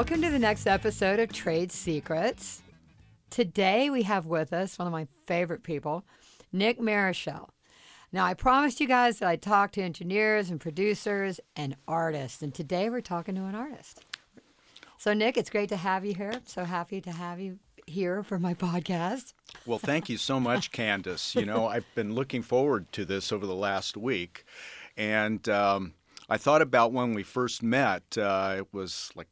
welcome to the next episode of Trade Secrets. Today we have with us one of my favorite people, Nick Marechal. Now, I promised you guys that I'd talk to engineers and producers and artists, and today we're talking to an artist. So, Nick, it's great to have you here. so happy to have you here for my podcast. Well, thank you so much, Candace. You know, I've been looking forward to this over the last week. And um, I thought about when we first met. Uh, it was like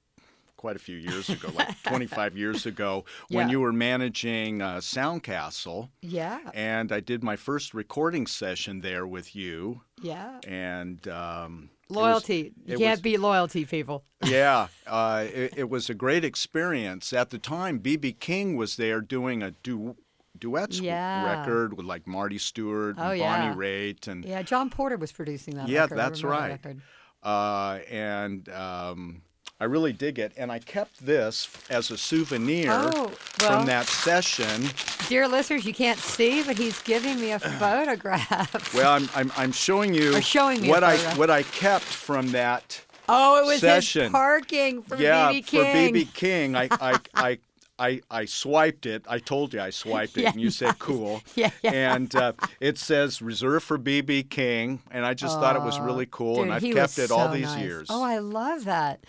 quite a few years ago, like 25 years ago, when Yeah. you were managing uh, Soundcastle. Yeah, And I did my first recording session there with you. yeah. And um, it was- Loyalty. you can't was- beat loyalty, people. yeah, uh, it, it was a great experience. At the time, BB King was there doing a du- duet Yeah. record with like Marty Stuart Oh, and yeah. Bonnie Raitt, and Yeah, John Porter was producing that Yeah, record. That's that right. record. uh, and um, I really dig it. And I kept this as a souvenir Oh, well. from that session. Dear listeners, you can't see, but he's giving me a photograph. Well, I'm, I'm, I'm showing you Or showing me what I what I kept from that. oh, it was his Session. parking for yeah, BB King. for BB King, I, I, I, I, I swiped it. I told you I swiped it, Yeah, and you said cool. Yeah, yeah. And uh, it says reserved for BB King, and I just thought it was really cool, Dude, and I've kept it all these nice. years. Oh, I love that.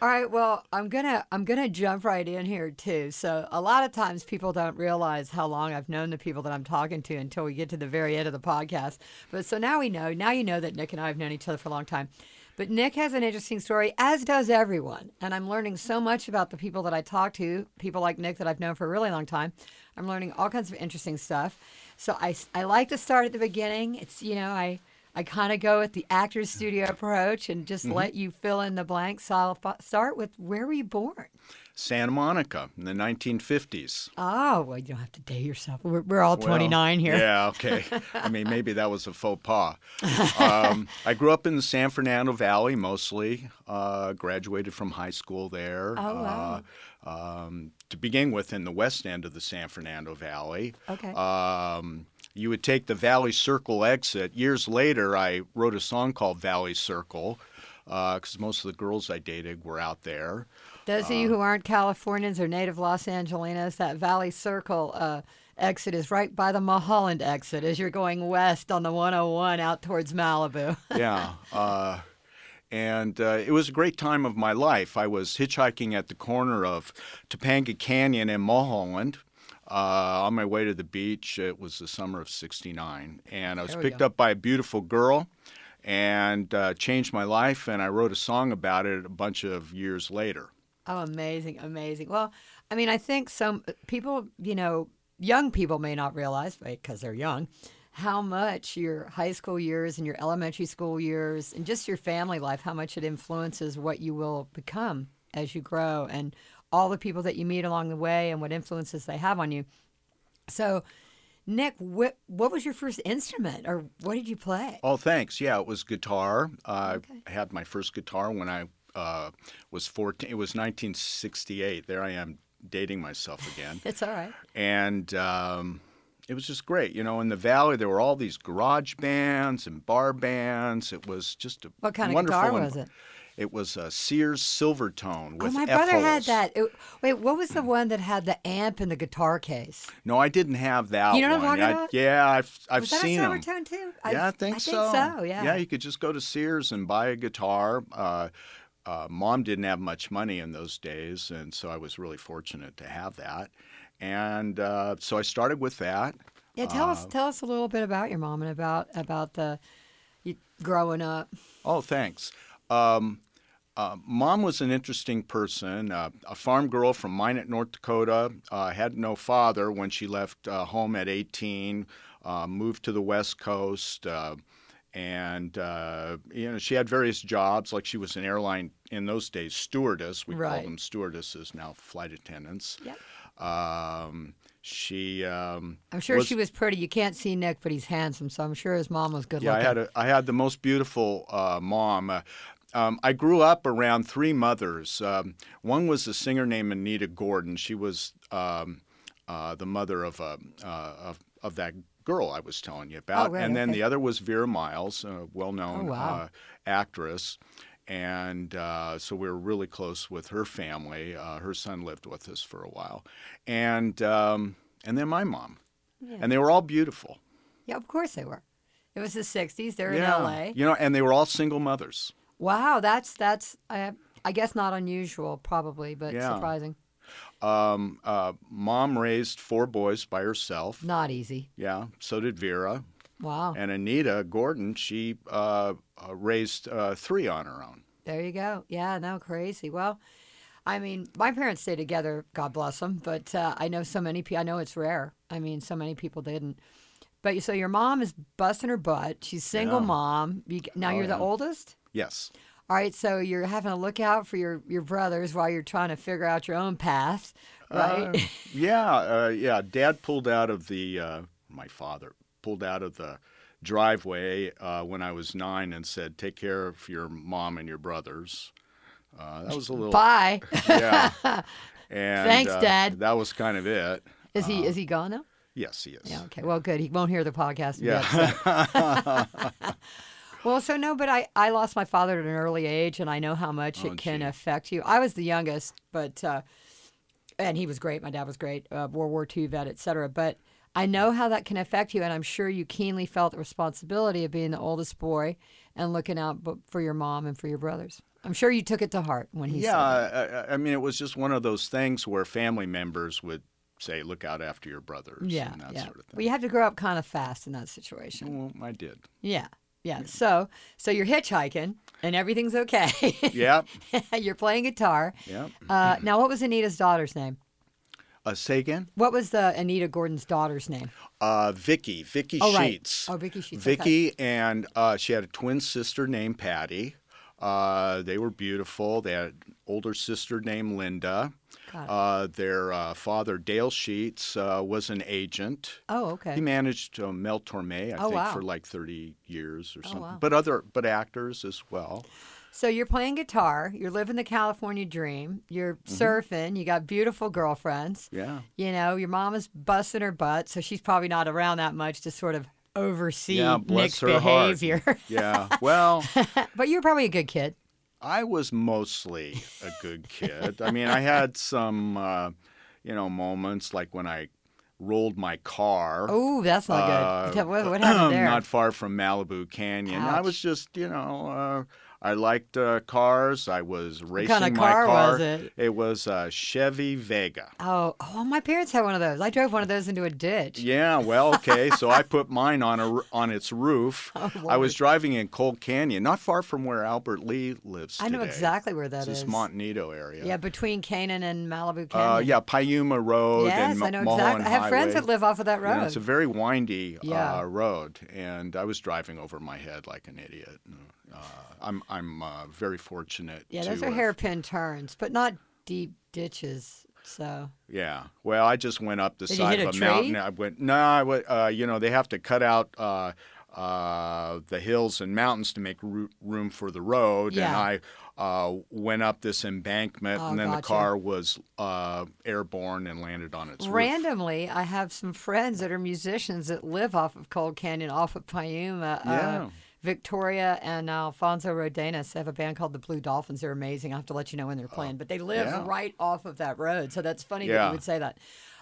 All right, well, I'm gonna I'm gonna jump right in here too. So a lot of times people don't realize how long I've known the people that I'm talking to until we get to the very end of the podcast. But so now we know. Now you know that Nick and I have known each other for a long time. But Nick has an interesting story, as does everyone. And I'm learning so much about the people that I talk to, people like Nick that I've known for a really long time. I'm learning all kinds of interesting stuff. So I, I like to start at the beginning. It's, you know, I, I kind of go with the actor's studio approach and just let you fill in the blanks. So I'll f- start with where were you born? Santa Monica in the 1950s. Oh, well, you don't have to date yourself. We're, we're all Well, 29 here. Yeah, okay. I mean, maybe that was a faux pas. Um, I grew up in the San Fernando Valley mostly. Uh, graduated from high school there. Oh, wow. Uh, um, to begin with, in the west end of the San Fernando Valley. Okay. Um, you would take the Valley Circle exit. Years later, I wrote a song called Valley Circle because most of the girls I dated were out there. Those of you who aren't Californians or native Los Angelinos, that Valley Circle uh, exit is right by the Mulholland exit as you're going west on the 101 out towards Malibu. yeah. Uh, and uh, it was a great time of my life. I was hitchhiking at the corner of Topanga Canyon and Mulholland. Uh, on my way to the beach, it was the summer of '69, and I was picked go. up by a beautiful girl, and uh, changed my life. And I wrote a song about it a bunch of years later. Oh, amazing, amazing. Well, I mean, I think some people, you know, young people may not realize, because they're young, how much your high school years and your elementary school years and just your family life, how much it influences what you will become as you grow and all the people that you meet along the way and what influences they have on you. So, Nick, what, what was your first instrument or what did you play? Oh, thanks. Yeah, it was guitar. Uh, I had my first guitar when I uh, was 14. It was 1968. There I am dating myself again. It's all right. and um, it was just great. You know, in the valley there were all these garage bands and bar bands. It was just a What kind of guitar was it? It was a Sears Silvertone with. Oh, with my F brother had that. It- wait, what was the one that had the amp and the guitar case? No, I didn't have that You know what I'm talking I- about? yeah, I've I've was that seen a them. Silvertone too? Yeah, I think I so. think so. Yeah. Yeah, you could just go to Sears and buy a guitar. Uh, uh, Mom didn't have much money in those days, and so I was really fortunate to have that. And uh, so I started with that. Yeah, tell Uh, us tell us a little bit about your mom and about about the you, growing up. Oh, thanks. Um, uh, Mom was an interesting person, uh, a farm girl from Minot, North Dakota. Uh, had no father when she left uh, home at 18. Uh, moved to the West Coast, uh, and uh, you know she had various jobs. Like she was an airline in those days stewardess. We Right. call them stewardesses now, flight attendants. Yep. Um, she. Um, I'm sure was- she was pretty. You can't see Nick, but he's handsome, so I'm sure his mom was good looking. Yeah, I had a, I had the most beautiful uh, mom. Uh, um, I grew up around three mothers. Um, one was a singer named Anita Gordon. She was um, uh, the mother of, uh, uh, of of that girl I was telling you about. Oh, right, and then okay. the other was Vera Miles, a well-known Oh, wow. uh, actress. and uh, so we were really close with her family. Uh, her son lived with us for a while, and um, and then my mom, Yeah. and they were all beautiful. yeah, of course they were. It was the '60s. They're yeah, in LA. you know, and they were all single mothers. Wow, that's that's I, I guess not unusual, probably, but Yeah. surprising. Um, uh, mom raised four boys by herself. Not easy. Yeah, so did Vera. Wow. And Anita Gordon, she uh, uh, raised uh, three on her own. There you go. Yeah, no, crazy. Well, I mean, my parents stayed together. God bless them. But uh, I know so many people. I know it's rare. I mean, so many people didn't. But so your mom is busting her butt. She's single Yeah. mom. You, now Oh, you're the oldest. Yes. All right, so you're having to look out for your, your brothers while you're trying to figure out your own path, right? Uh, yeah, uh, yeah. Dad pulled out of the, uh, my father pulled out of the driveway uh, when I was nine and said, "Take care of your mom and your brothers." Uh, that was a little, Bye. yeah. And Thanks, uh, Dad. That was kind of it. Is he is he gone now? Yes, he is. Yeah. Okay. Well, good. He won't hear the podcast. Yeah. Well, so no, but I I lost my father at an early age, and I know how much Oh, it can gee. affect you. I was the youngest, but uh, and he was great. My dad was great, uh, World War II vet, etc. But I know how that can affect you, and I'm sure you keenly felt the responsibility of being the oldest boy and looking out for your mom and for your brothers. I'm sure you took it to heart when he yeah, said that. I, I mean, it was just one of those things where family members would say, "Look out after your brothers," Yeah, and that yeah. sort of thing. Well, you have to grow up kind of fast in that situation. Well, I did. Yeah, yeah. So, so you're hitchhiking and everything's okay. Yep. you're playing guitar. Yep. Uh, now, what was Anita's daughter's name? Uh, say again. What was the Anita Gordon's daughter's name? Uh, Vicky. Vicky Oh, right. Sheets. Oh, Vicky Sheets, okay. Vicky and uh, she had a twin sister named Patty. Uh, they were beautiful. They had an older sister named Linda. Uh, their uh, father, Dale Sheets, uh, was an agent. Oh, okay. He managed uh, Mel Torme, I Oh, think, wow. for like 30 years or something. wow. But other, but actors as well. So you're playing guitar. You're living the California dream. You're Mm-hmm. surfing. You got beautiful girlfriends. Yeah. You know, your mom is busting her butt, so she's probably not around that much to sort of oversee Yeah, Nick's behavior. Yeah. Well, but you're probably a good kid. I was mostly a good kid. I mean, I had some, uh, you know, moments like when I rolled my car. Oh, that's not uh, good. What, what happened there? Not far from Malibu Canyon. I was just, you know, uh, I liked uh, cars. I was racing what kinda my car car. was it? It was a Chevy Vega. Oh, oh, my parents had one of those. I drove one of those into a ditch. Yeah, well, okay. so I put mine on a on its roof. Oh, I was driving in Cold Canyon, not far from where Albert Lee lives I know exactly where that It's is. this Monte Nido area. Yeah, between Kanan and Malibu Canyon. Uh, yeah, Piuma Road Yes, and I know Mulholland exactly. I have friends that live off of that Yeah, road. it's a very windy Yeah. uh, road, and I was driving over my head like an idiot. Uh, I'm I'm uh, very fortunate. yeah, to those are have- hairpin turns, but not deep ditches. So Yeah. Well, I just went up the Did side of a a mountain. I went no. I went. Uh, you know, they have to cut out. Uh, uh, the hills and mountains to make ro- room for the road, yeah. and I uh, went up this embankment, Oh, and then the car was uh, airborne and landed on its roof. randomly, I have some friends that are musicians that live off of Cold Canyon, off of Piuma. Yeah. Uh, Victoria and Alfonso Rodenas have a band called the Blue Dolphins. They're amazing. I have to let you know when they're playing, but they live yeah. right off of that road. So that's funny that you would say that.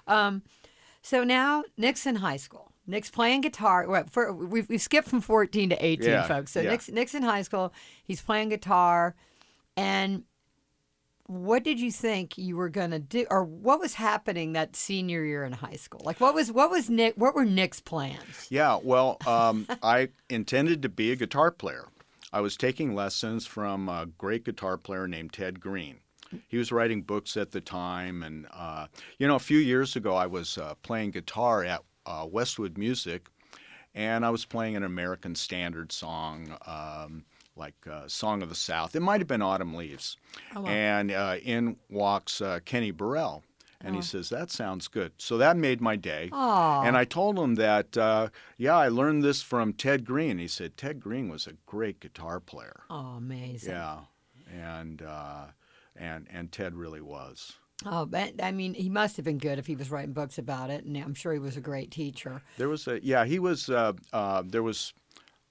Um, so now Nick's in high school. Nick's playing guitar. Well, for, we've, we've skipped from 14 to 18, Yeah, folks. So yeah. Nick's, Nick's in high school. He's playing guitar. And what did you think you were going to do or what was happening that senior year in high school? Like what was what was Nick what were Nick's plans? Yeah, well, um, I intended to be a guitar player. I was taking lessons from a great guitar player named Ted Greene. He was writing books at the time, and uh, you know, a few years ago, I was uh, playing guitar at uh, Westwood Music, and I was playing an American Standard song. Um, like uh, "Song of the South," it might have been "Autumn Leaves," and uh, in walks uh, Kenny Burrell, and he says, "That sounds good." So that made my day. And I told him that, uh, yeah, I learned this from Ted Greene. He said Ted Greene was a great guitar player. Oh, amazing. Yeah, and uh, and and Ted really was. Oh, but I mean, he must have been good if he was writing books about it, and I'm sure he was a great teacher. There was a yeah, he was. Uh, uh, there was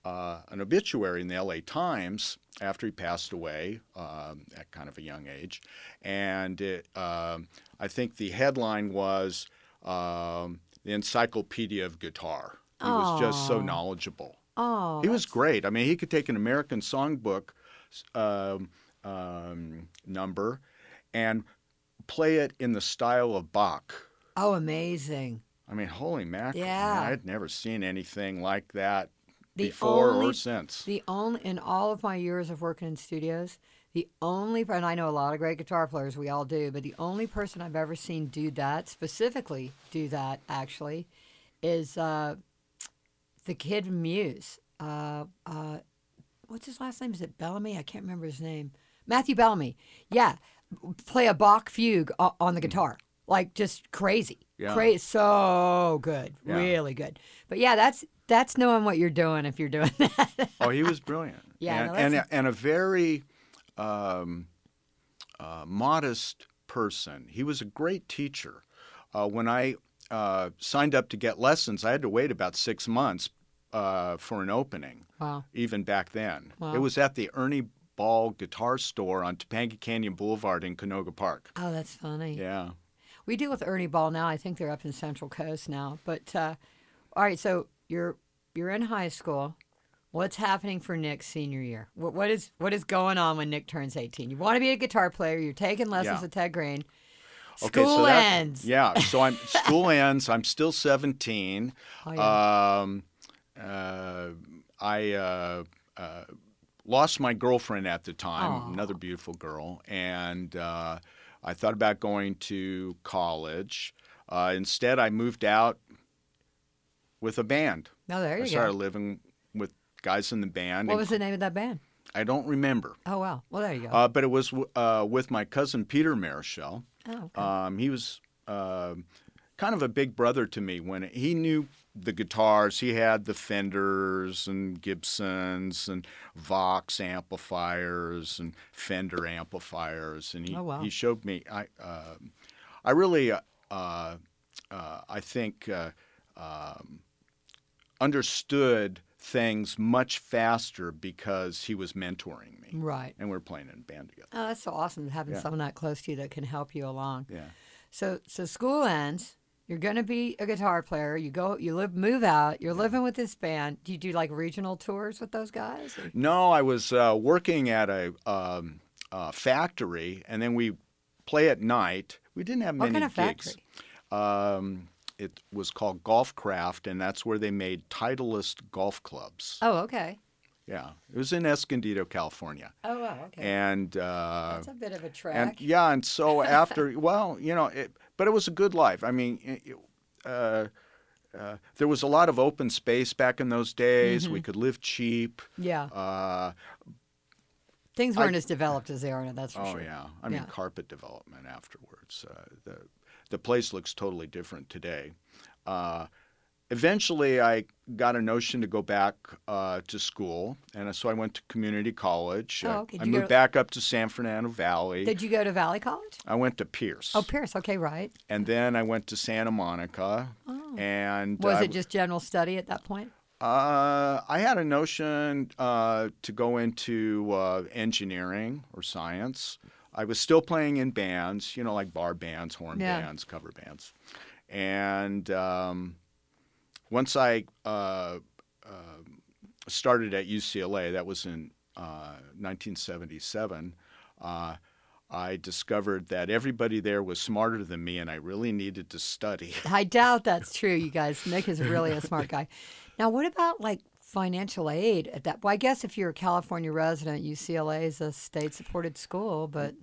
uh, an obituary in the LA Times after he passed away um, at kind of a young age. And it, um, I think the headline was um, The Encyclopedia of Guitar. He was just so knowledgeable. Oh, He was great. I mean, he could take an American songbook um, um, number and play it in the style of Bach. Oh, amazing. I mean, holy mackerel! man, Yeah. I'd never seen anything like that The before only or since. The only in all of my years of working in studios, the only and I know a lot of great guitar players, we all do, but the only person I've ever seen do that specifically do that actually is uh, the kid Muse. Uh, uh, what's his last name? Is it Bellamy? I can't remember his name. Matthew Bellamy. Yeah, play a Bach fugue on the guitar, like just crazy. Yeah. Crazy, so good, Yeah. really good. But yeah, that's that's knowing what you're doing if you're doing that. oh, he was brilliant. Yeah, and no, and, a, and a very um, uh, modest person. He was a great teacher. Uh, when I uh, signed up to get lessons, I had to wait about six months uh, for an opening. wow. even back then. Wow. It was at the Ernie Ball Guitar Store on Topanga Canyon Boulevard in Canoga Park. Oh, that's funny. Yeah. We deal with Ernie Ball now. I think they're up in Central Coast now. But uh, all right, so you're you're in high school. What's happening for Nick's senior year? What, what is what is going on when Nick turns 18? You want to be a guitar player. You're taking lessons Yeah. with Ted Greene. Okay, School so that- ends. Yeah. So I'm school ends. I'm still 17. Oh, yeah. Um, uh, I uh, uh, lost my girlfriend at the time, Aw. another beautiful girl, and uh, I thought about going to college. Uh, instead, I moved out with a band. oh, there I started go. living with guys in the band. What was the name of that band? I don't remember. Oh, wow. Well, there you go. Uh, but it was w- uh, with my cousin Peter Marechal. oh, okay. Um, he was uh, kind of a big brother to me when he knew the guitars. He had the Fenders and Gibsons and Vox amplifiers and Fender amplifiers, and he, Oh, wow. he showed me. I uh, I really uh, uh, I think uh, um, understood things much faster because he was mentoring me, right. and we are playing in a band together. Oh, that's so awesome having Yeah. someone that close to you that can help you along. Yeah. So so school ends. You're going to be a guitar player. You go. You live. Move out. You're living with this band. Do you do like regional tours with those guys? or- No, I was uh, working at a um, uh, factory, and then we play at night. We didn't have What many kind of gigs. factory? Um, it was called Golfcraft, and that's where they made Titleist golf clubs. Oh, okay. Yeah, it was in Escondido, California, Oh, wow. Okay. and uh, That's a bit of a trek. and yeah, and so after, well, you know, it, but it was a good life. I mean, it, uh, uh, there was a lot of open space back in those days. Mm-hmm. We could live cheap. yeah. Uh, Things weren't as developed as they are now. That's for oh sure. Oh yeah, I mean Yeah. carpet development afterwards. Uh, the the place looks totally different today. Uh, eventually, I got a notion to go back uh, to school, and so I went to community college. Oh, okay. I moved to- back up to San Fernando Valley. Did you go to Valley College? I went to Pierce, Oh, Pierce. Okay, right. and then I went to Santa Monica. Oh. And Was it just general study at that point? Uh, I had a notion uh, to go into uh, engineering or science. I was still playing in bands, you know, like bar bands, horn Yeah. bands, cover bands. And um, once I uh, uh, started at UCLA, that was in uh, 1977, uh, I discovered that everybody there was smarter than me and I really needed to study. I doubt that's true, you guys. Nick is really a smart guy. Now, what about like financial aid at that? Well, I guess if you're a California resident, UCLA is a state-supported school, but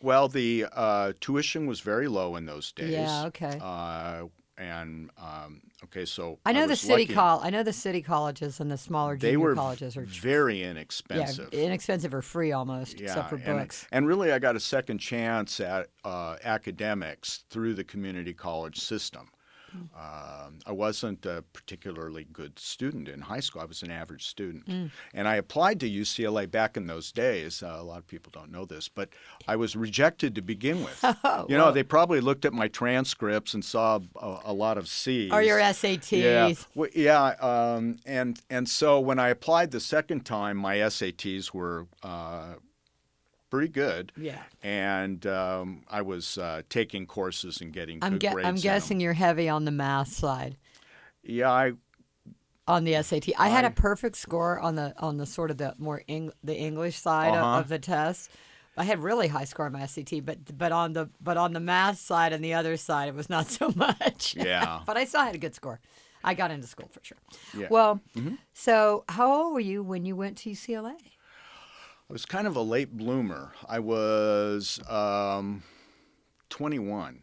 Well, the uh, tuition was very low in those days. yeah, okay. Uh, and um, okay, so I know the city call. I know the city colleges and the smaller They were colleges are very inexpensive. yeah, inexpensive. or free almost, yeah, except for and, books. and really, I got a second chance at uh, academics through the community college system. Um, I wasn't a particularly good student in high school. I was an average student. Mm. And I applied to UCLA back in those days. Uh, a lot of people don't know this, but I was rejected to begin with. Oh, you know, well. they probably looked at my transcripts and saw a, a lot of C's. Or your SATs. Yeah, well, yeah, um, and and so when I applied the second time, my SATs were uh, pretty good, Yeah. and um, I was uh, taking courses and getting I'm, good gue- grades. I'm guessing you're heavy on the math side Yeah, I on the SAT. I had a perfect score on the on the sort of the more Eng- the English side Uh-huh. of, of the test. I had really high score on my SAT, but but on the but on the math side and the other side, it was not so much. Yeah. but I still had a good score. I got into school for sure. Yeah. Well, Mm-hmm. so how old were you when you went to UCLA? I was kind of a late bloomer. I was um, 21,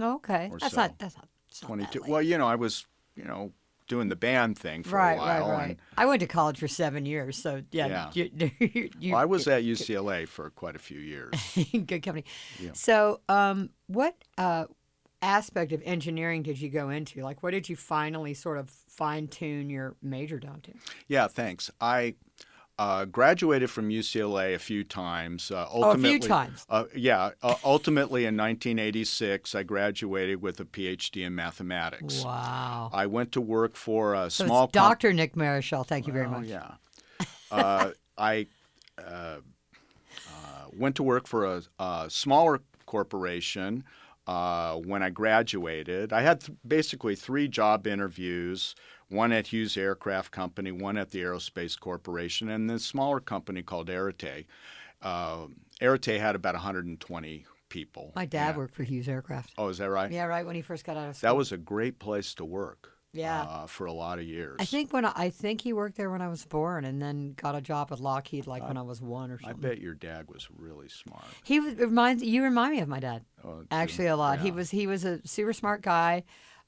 Oh, okay, that's so. not that's not, that's not that 22. late. Well, you know, I was, you know, doing the band thing for right, a while. right, right. and- I went to college for seven years, so yeah, Yeah. You, you, well, I was at UCLA for quite a few years. good company. Yeah. So, um, what uh, aspect of engineering did you go into? Like, what did you finally sort of fine tune your major down to? Yeah, thanks. I uh, graduated from UCLA a few times. Uh, Oh, a few ultimately, times. Uh, yeah, uh, ultimately in 1986, I graduated with a PhD in mathematics. Wow. I went to work for a So small it's Dr. Nick Marechal. Thank you very Oh, much. yeah. Uh, I uh, uh, went to work for a, a smaller corporation uh, when I graduated. I had th- basically three job interviews one at Hughes Aircraft Company, one at the Aerospace Corporation, and this smaller company called Arete. Uh, Arete had about 120 people. My dad Yeah. worked for Hughes Aircraft. Oh, is that right? Yeah, right when he first got out of school. That was a great place to work. Yeah. Uh, for a lot of years. I think when I, I think he worked there when I was born, and then got a job at Lockheed like when I was one or something. I bet your dad was really smart. He was, reminds you remind me of my dad. Oh, actually a lot. He was he was a super smart guy,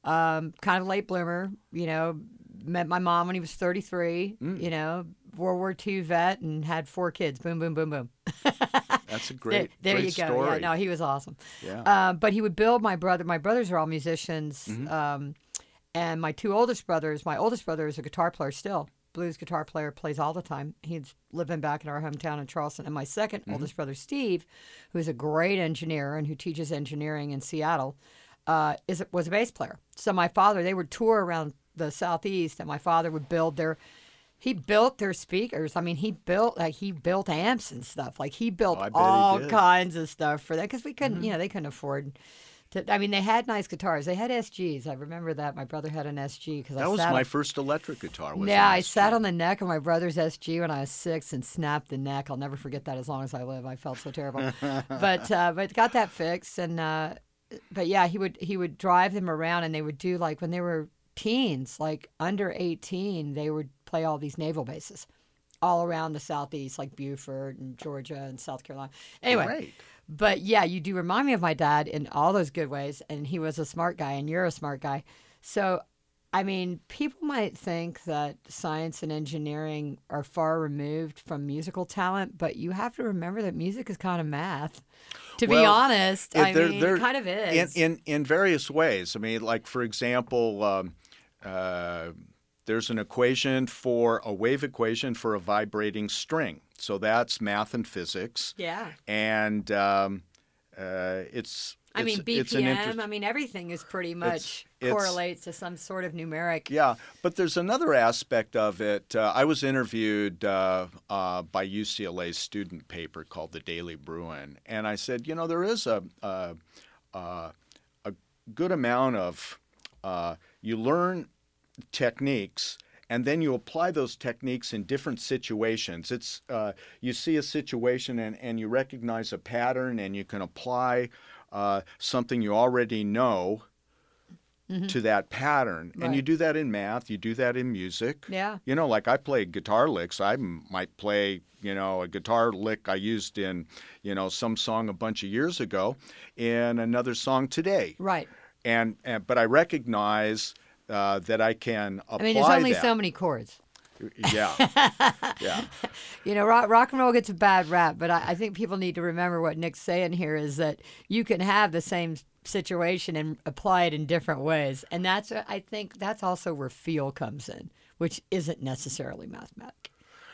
um, kind of late bloomer. You know, met my mom when he was 33. Mm. You know, World War II vet and had four kids. Boom, boom, boom, boom. That's a There, great, there great you go. story. Yeah, no, he was awesome. Yeah. Uh, but he would build my brother. My brothers are all musicians, Mm-hmm. um, and my two oldest brothers. My oldest brother is a guitar player still. Blues guitar player plays all the time. He's living back in our hometown in Charleston. And my 2nd Mm-hmm. oldest brother, Steve, who is a great engineer and who teaches engineering in Seattle, uh, is was a bass player. So my father, they would tour around the southeast, and my father would build their. He built their speakers. I mean, he built like he built amps and stuff. Like he built Oh, I bet he all kinds of stuff for that because we couldn't, Mm-hmm. you know, they couldn't afford. To, I mean, they had nice guitars. They had SGs. I remember that. My brother had an SG because I that was sat my on- first electric guitar. Was yeah, I sat on the neck of my brother's SG when I was six and snapped the neck. I'll never forget that as long as I live. I felt so terrible, but uh, but got that fixed and uh, but yeah, he would he would drive them around and they would do like when they were teens, like under eighteen, they would play all these naval bases all around the southeast, like Beaufort and Georgia and South Carolina. Anyway, Great. but yeah, you do remind me of my dad in all those good ways, and he was a smart guy, and you're a smart guy. So, I mean, people might think that science and engineering are far removed from musical talent, but you have to remember that music is kind of math. To be honest, it- I they're- mean, they're- it kind of in, is. in in various ways. I mean, like for example, um, uh, there's an equation for a wave equation for a vibrating string. So that's math and physics, yeah. and um, uh, it's. I mean, it's- it's an BPM. I mean, everything is pretty much it's- correlates to some sort of numeric. Yeah, but there's another aspect of it. Uh, I was interviewed uh, uh, by UCLA's student paper called the Daily Bruin, and I said, you know, there is a a, a, a good amount of uh, you learn techniques. And then you apply those techniques in different situations. It's uh, you see a situation and, and you recognize a pattern, and you can apply uh, something you already know to that pattern. And you do that in math, you do that in music. Yeah. You know, like I play guitar licks. I m- might play, you know, a guitar lick I used in, you know, some song a bunch of years ago in another song today. Right. And, and but I recognize uh, that I can apply I mean, there's only that. so many chords. Yeah, yeah. You know, rock, rock and roll gets a bad rap, but I, I think people need to remember what Nick's saying here is that you can have the same situation and apply it in different ways, and that's I think that's also where feel comes in, which isn't necessarily mathematic.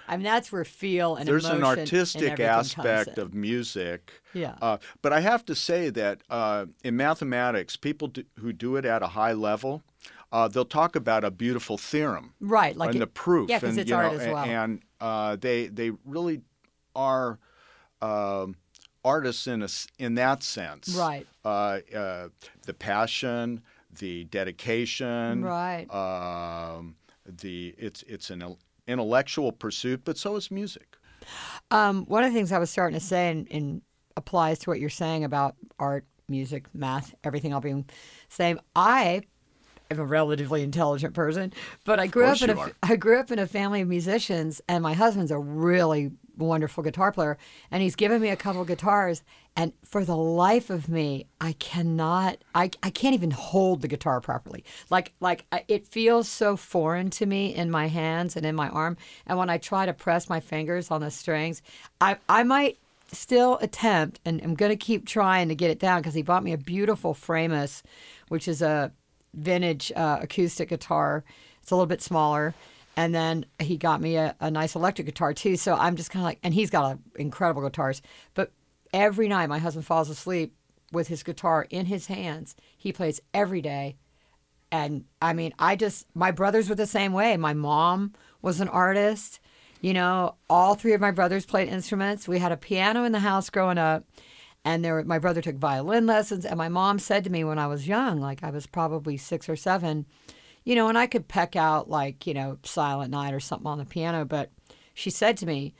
I mean, that's where feel and There's an artistic aspect of music. Yeah. Uh, but I have to say that uh, in mathematics, people do, who do it at a high level, uh, they'll talk about a beautiful theorem right, like and it- the proof, Yeah, because and it's you know, art as well. and uh, they they really are um, artists in a in that sense. Right. Uh, uh, the passion, the dedication. Right. Um, the it's it's an intellectual pursuit, but so is music. Um, one of the things I was starting to say and, and applies to what you're saying about art, music, math, everything all being same. I am a relatively intelligent person, but I grew up in a are. I grew up in a family of musicians, and my husband's a really wonderful guitar player, and he's given me a couple guitars, and for the life of me, I cannot, I, I can't even hold the guitar properly. Like like it feels so foreign to me in my hands and in my arm, and when I try to press my fingers on the strings, I I might still attempt, and I'm going to keep trying to get it down because he bought me a beautiful Framus, which is a vintage uh, acoustic guitar. It's a little bit smaller. And then he got me a, a nice electric guitar too. So I'm just kind of like, and he's got a, incredible guitars. But every night my husband falls asleep with his guitar in his hands. He plays every day. And I mean, I just, my brothers were the same way. My mom was an artist. You know, all three of my brothers played instruments. We had a piano in the house growing up. And there, my brother took violin lessons. And my mom said to me when I was young, like I was probably six or seven, you know, and I could peck out like, you know, Silent Night or something on the piano. But she said to me,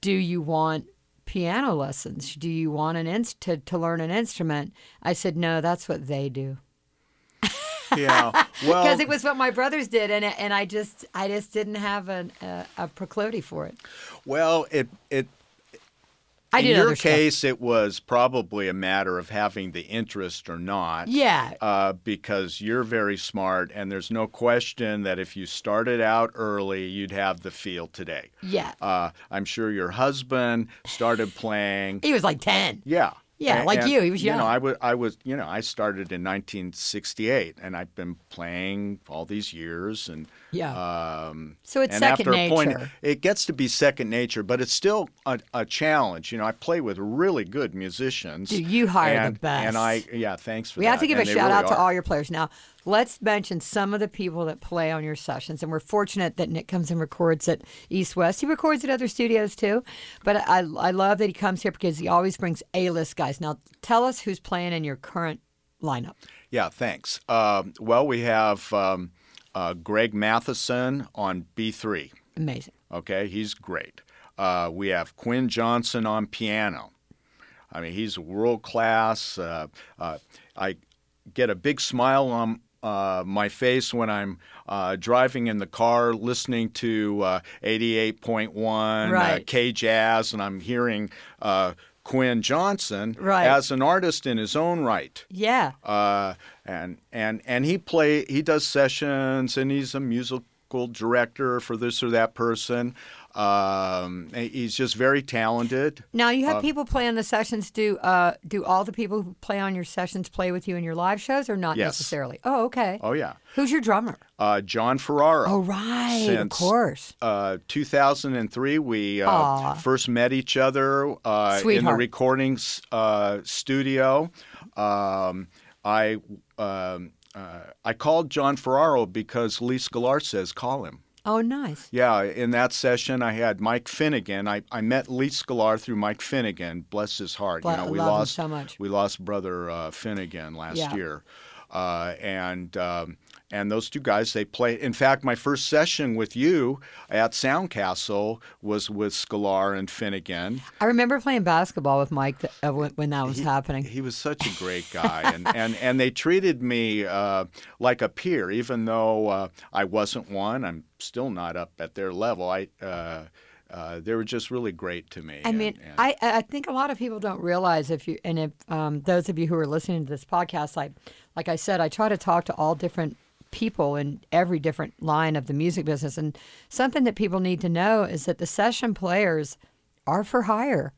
Do you want piano lessons? Do you want an inst- to, to learn an instrument? I said, No, that's what they do. Yeah. Well, Because it was what my brothers did. And, and I just, I just didn't have an, a, a proclivity for it. well, it it I in did your other stuff. case, it was probably a matter of having the interest or not. Yeah. Uh, because you're very smart, and there's no question that if you started out early, you'd have the feel today. Yeah. Uh, I'm sure your husband started playing. He was like 10. Yeah. Yeah, A- like and, you, he was young. You know. I was, I was, you know, I started in 1968, and I've been playing all these years, and Yeah. um, So it's and second after a point, nature. it gets to be second nature, but it's still a, a challenge. You know, I play with really good musicians. Dude, you hire the best. And I, yeah, thanks for that. We that. have to give and a shout really out to are. all your players. Now, let's mention some of the people that play on your sessions. And we're fortunate that Nick comes and records at East West. He records at other studios too. But I, I love that he comes here because he always brings A list guys. Now, tell us who's playing in your current lineup. Yeah, thanks. Um, well, we have um, uh, Greg Mathieson on B3. Amazing. Okay, he's great. Uh, we have Quinn Johnson on piano. I mean, he's world class. Uh, uh, I get a big smile on uh, my face when I'm uh, driving in the car listening to uh, 88.1 uh, Right. K Jazz, and I'm hearing uh, Quinn Johnson Right. as an artist in his own right Yeah. uh, and and and he play he does sessions and he's a musical director for this or that person. Um, he's just very talented. Now you Uh, have people play on the sessions. Do uh, do all the people who play on your sessions play with you in your live shows, or not Yes. necessarily? Oh, okay. Oh yeah, Who's your drummer? uh, John Ferraro. Oh, right. of course. Uh, 2003, we uh, first met each other uh, in the Sweetheart. recording uh, studio. Um, I um, uh, I called John Ferraro because Lee Sklar says call him. Oh, nice. Yeah, in that session, I had Mike Finnegan. I, I met Lee Sklar through Mike Finnegan. Bless his heart. You know, we love him lost so much. we lost brother uh, Finnegan last Yeah. year, uh, and um, and those two guys they played. In fact, my first session with you at Soundcastle was with Sklar and Finnegan. I remember playing basketball with Mike th- uh, when, when that was happening. He was such a great guy, and, and, and they treated me uh, like a peer, even though uh, I wasn't one. I'm still not up at their level. I uh, uh, they were just really great to me. I and- mean, and- I, I think a lot of people don't realize if you and if um, those of you who are listening to this podcast, like like I said, I try to talk to all different people in every different line of the music business. And something that people need to know is that the session players are for hire.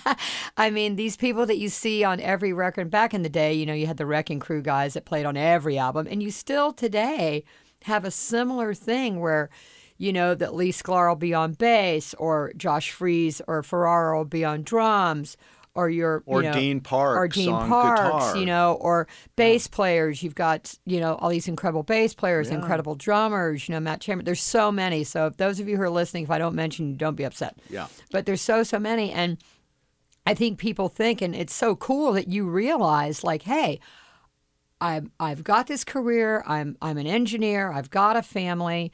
I mean, these people that you see on every record back in the day, you know, you had the Wrecking Crew guys that played on every album, and you still today have a similar thing where, you know, that Lee Sklar will be on bass, or Josh Freese or Ferraro will be on drums, or your or you know, Dean Parks or Dean Parks, guitar. you know, or bass players. You've got you know all these incredible bass players, Yeah. incredible drummers. You know Matt Chamber. There's so many. So if those of you who are listening, if I don't mention you, don't be upset. Yeah. But there's so so many, and I think people think, and it's so cool that you realize, like, hey. I've, I've got this career. I'm I'm an engineer. I've got a family,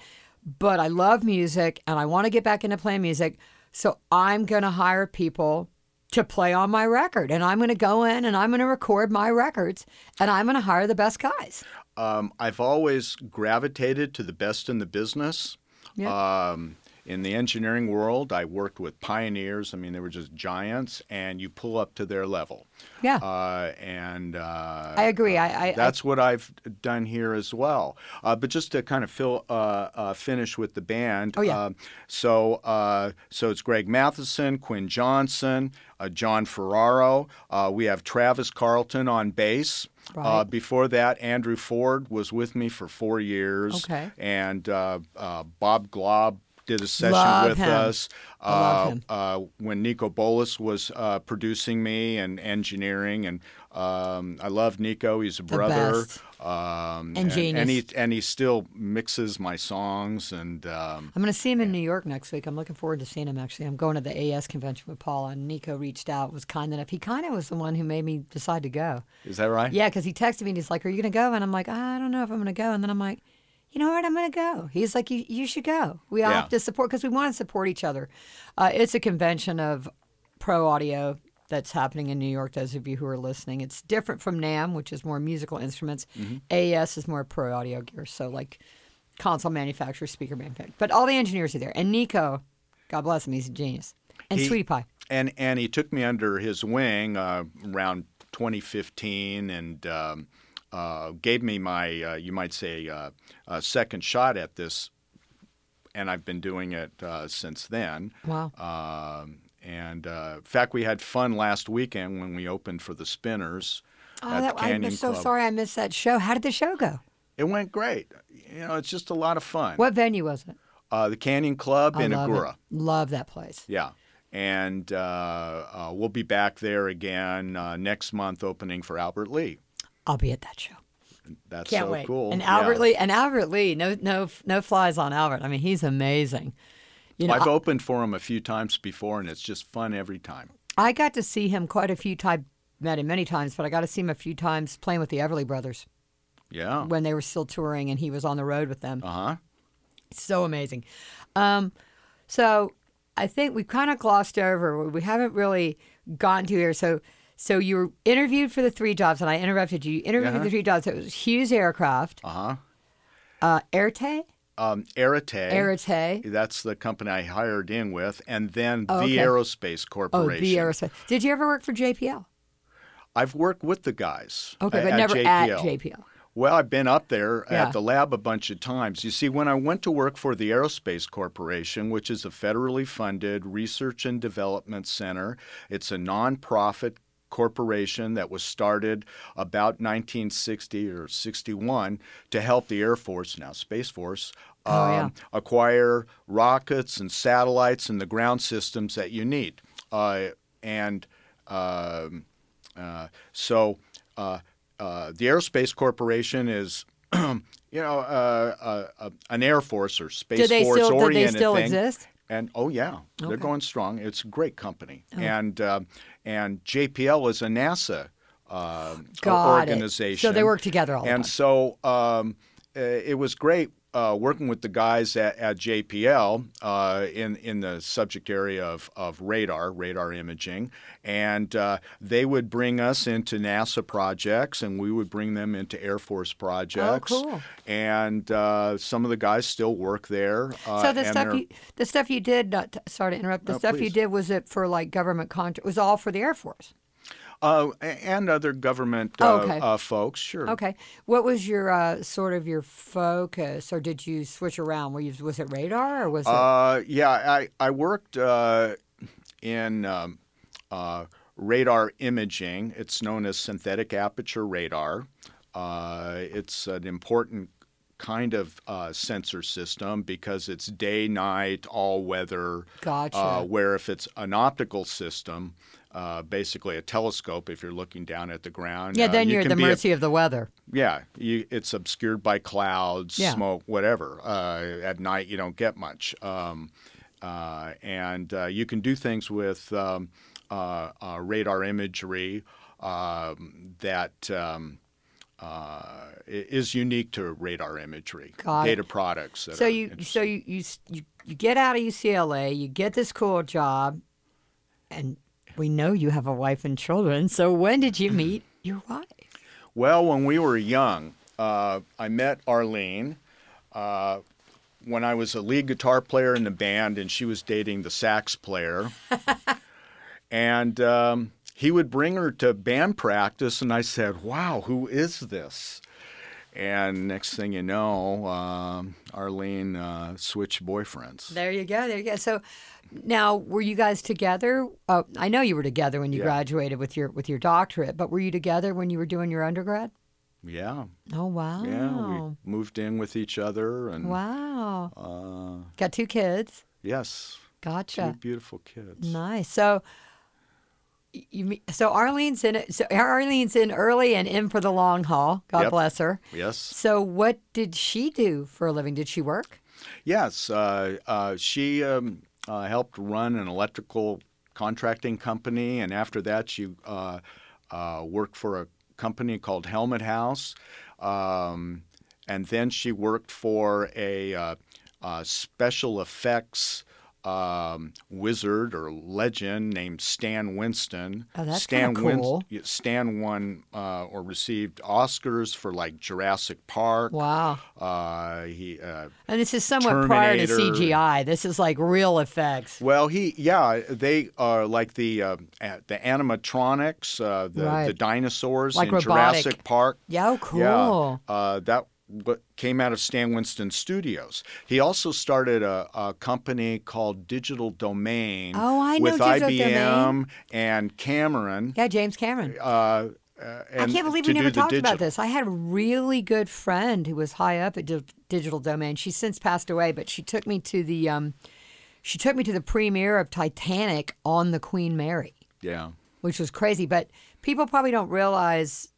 but I love music and I want to get back into playing music. So I'm going to hire people to play on my record, and I'm going to go in and I'm going to record my records, and I'm going to hire the best guys. Um, I've always gravitated to the best in the business. Yeah. Um, in the engineering world, I worked with pioneers. I mean, they were just giants, and you pull up to their level. Yeah. Uh, and uh, I agree. I, I that's what I've done here as well. Uh, but just to kind of fill, uh, uh, finish with the band. Oh, yeah. uh, so uh, so it's Greg Mathieson, Quinn Johnson, uh, John Ferraro. Uh, we have Travis Carlton on bass. Uh, Right. before that, Andrew Ford was with me for four years. Okay. And uh, uh, Bob Glaub did a session Love with him. us. Uh, uh, when Niko Bolas was uh, producing me and engineering, and um, I love Niko. He's a brother, um, And genius. and he and he still mixes my songs, and um, I'm going to see him in New York next week. I'm looking forward to seeing him. Actually, I'm going to the AES convention with Paula, and Niko reached out, was kind enough. He kind of was the one who made me decide to go. is that right? Yeah, because he texted me and he's like, "Are you going to go?" And I'm like, "I don't know if I'm going to go." And then I'm like, "You know what? I'm going to go." He's like, "You you should go. We all Yeah. have to support because we want to support each other." Uh, it's a convention of pro audio that's happening in New York. Those of you who are listening, it's different from NAMM, which is more musical instruments. AES is more pro audio gear, so like console manufacturers, speaker manufacturers. But all the engineers are there, and Niko, God bless him, he's a genius. And He- Sweetie Pie. and and he took me under his wing uh, around 2015 and um, uh, gave me my uh, you might say uh, uh, second shot at this and I've been doing it uh, since then Wow. um, and uh, in fact we had fun last weekend when we opened for the Spinners Oh, at that, the Canyon I'm so Club. sorry I missed that show. How did the show go? it went great you know it's just a lot of fun What venue was it? uh, the Canyon Club I in love Agoura it. Love that place. Yeah. And uh, uh, we'll be back there again uh, next month, opening for Albert Lee. I'll be at that show. That's Can't so wait. cool. And Yeah. Albert Lee, and Albert Lee, no, no, no flies on Albert. I mean, he's amazing. You know, I've I, opened for him a few times before, and it's just fun every time. I got to see him quite a few times. Met him many times, but I got to see him a few times playing with the Everly Brothers Yeah. when they were still touring, and he was on the road with them. Uh huh. so amazing. Um, so I think we kind of glossed over. We haven't really gotten to here. So, so you were interviewed for the three jobs, and I interrupted you. You interviewed for Uh-huh. the three jobs. It was Hughes Aircraft, Uh huh. uh, Airte, Um, Arete. Airte. That's the company I hired in with, and then Oh, the okay. Aerospace Oh, Corporation. the aerospace. Did you ever work for JPL? I've worked with the guys. Okay, but at never JPL. at JPL. Well, I've been up there Yeah. at the lab a bunch of times. You see, when I went to work for the Aerospace Corporation, which is a federally funded research and development center, it's a nonprofit corporation that was started about 1960 or 61 to help the Air Force, now Space Force, um, Oh, yeah. acquire rockets and satellites and the ground systems that you need. Uh, and um, uh, so uh, uh, the Aerospace Corporation is, you know, uh, uh, an Air Force or Space Do they Force still? Do they still thing. exist? And oh yeah, they're going strong. It's a great company, Oh. and uh, and JPL is a NASA uh, Got it. organization. So they work together all the And time. so um, uh, it was great uh, working with the guys at, at JPL uh, in in the subject area of, of radar, radar imaging, and uh, they would bring us into NASA projects, and we would bring them into Air Force projects. Oh, cool. And uh, some of the guys still work there. Uh, So the stuff you, the stuff you did. Not to, sorry to interrupt. The No, stuff you did was it for like government contract? Was all for the Air Force. Uh, and other government Oh, uh, okay. uh, folks, sure. Okay. What was your uh, sort of your focus, or did you switch around? Were you was it radar or was it? Uh, yeah, I, I worked uh, in um, uh, radar imaging. It's known as synthetic aperture radar. Uh, it's an important kind of uh, sensor system because it's day, night, all weather. Gotcha. Uh, where if it's an optical system, uh, basically a telescope, if you're looking down at the ground, yeah, uh, then you you're at the be a- mercy of the weather. yeah, you, it's obscured by clouds, Yeah. smoke, whatever. Uh, at night, you don't get much. Um, uh, and uh, you can do things with um, uh, uh, radar imagery um, that um, uh, is unique to radar imagery, Got it. data products. That So you so you you you get out of UCLA, you get this cool job, and we know you have a wife and children. So when did you meet your wife? Well, when we were young, uh, I met Arlene uh, when I was a lead guitar player in the band, and she was dating the sax player. and um, he would bring her to band practice, and I said, "Wow, who is this?" And next thing you know, um, Arlene uh, switched boyfriends. There you go. There you go. So now, were you guys together? Oh, I know you were together when you Yeah. graduated with your with your doctorate, but were you together when you were doing your undergrad? Yeah, Oh wow. yeah, we moved in with each other, and Wow. uh, Got two kids. yes, two Gotcha. beautiful kids. Nice. So you so Arlene's in. So Arlene's in early and in for the long haul. God Yep. bless her. Yes. So what did she do for a living? Did she work? Yes, uh, uh, she um, uh, helped run an electrical contracting company, and after that, she uh, uh, worked for a company called Helmet House, um, and then she worked for a uh, uh, special effects. Um, wizard or legend named Stan Winston. Oh, that's Stan kinda Win- cool. Stan won uh, or received Oscars for like Jurassic Park. Wow. Uh, he uh, And this is somewhat prior to CGI. This is like real effects. Well, he yeah, they are like the uh, the animatronics, uh, the Right. the dinosaurs Like in robotic. Jurassic Park. Yeah, oh, cool. Yeah, uh, that came out of Stan Winston Studios. He also started a, a company called Digital Domain Oh, I know with Digital IBM Domain. and Cameron. Yeah, James Cameron. Uh, uh, I can't believe we never talked about this. I had a really good friend who was high up at Di- Digital Domain. She's since passed away, but she took me to the um, she took me to the premiere of Titanic on the Queen Mary, Yeah. which was crazy. But people probably don't realize.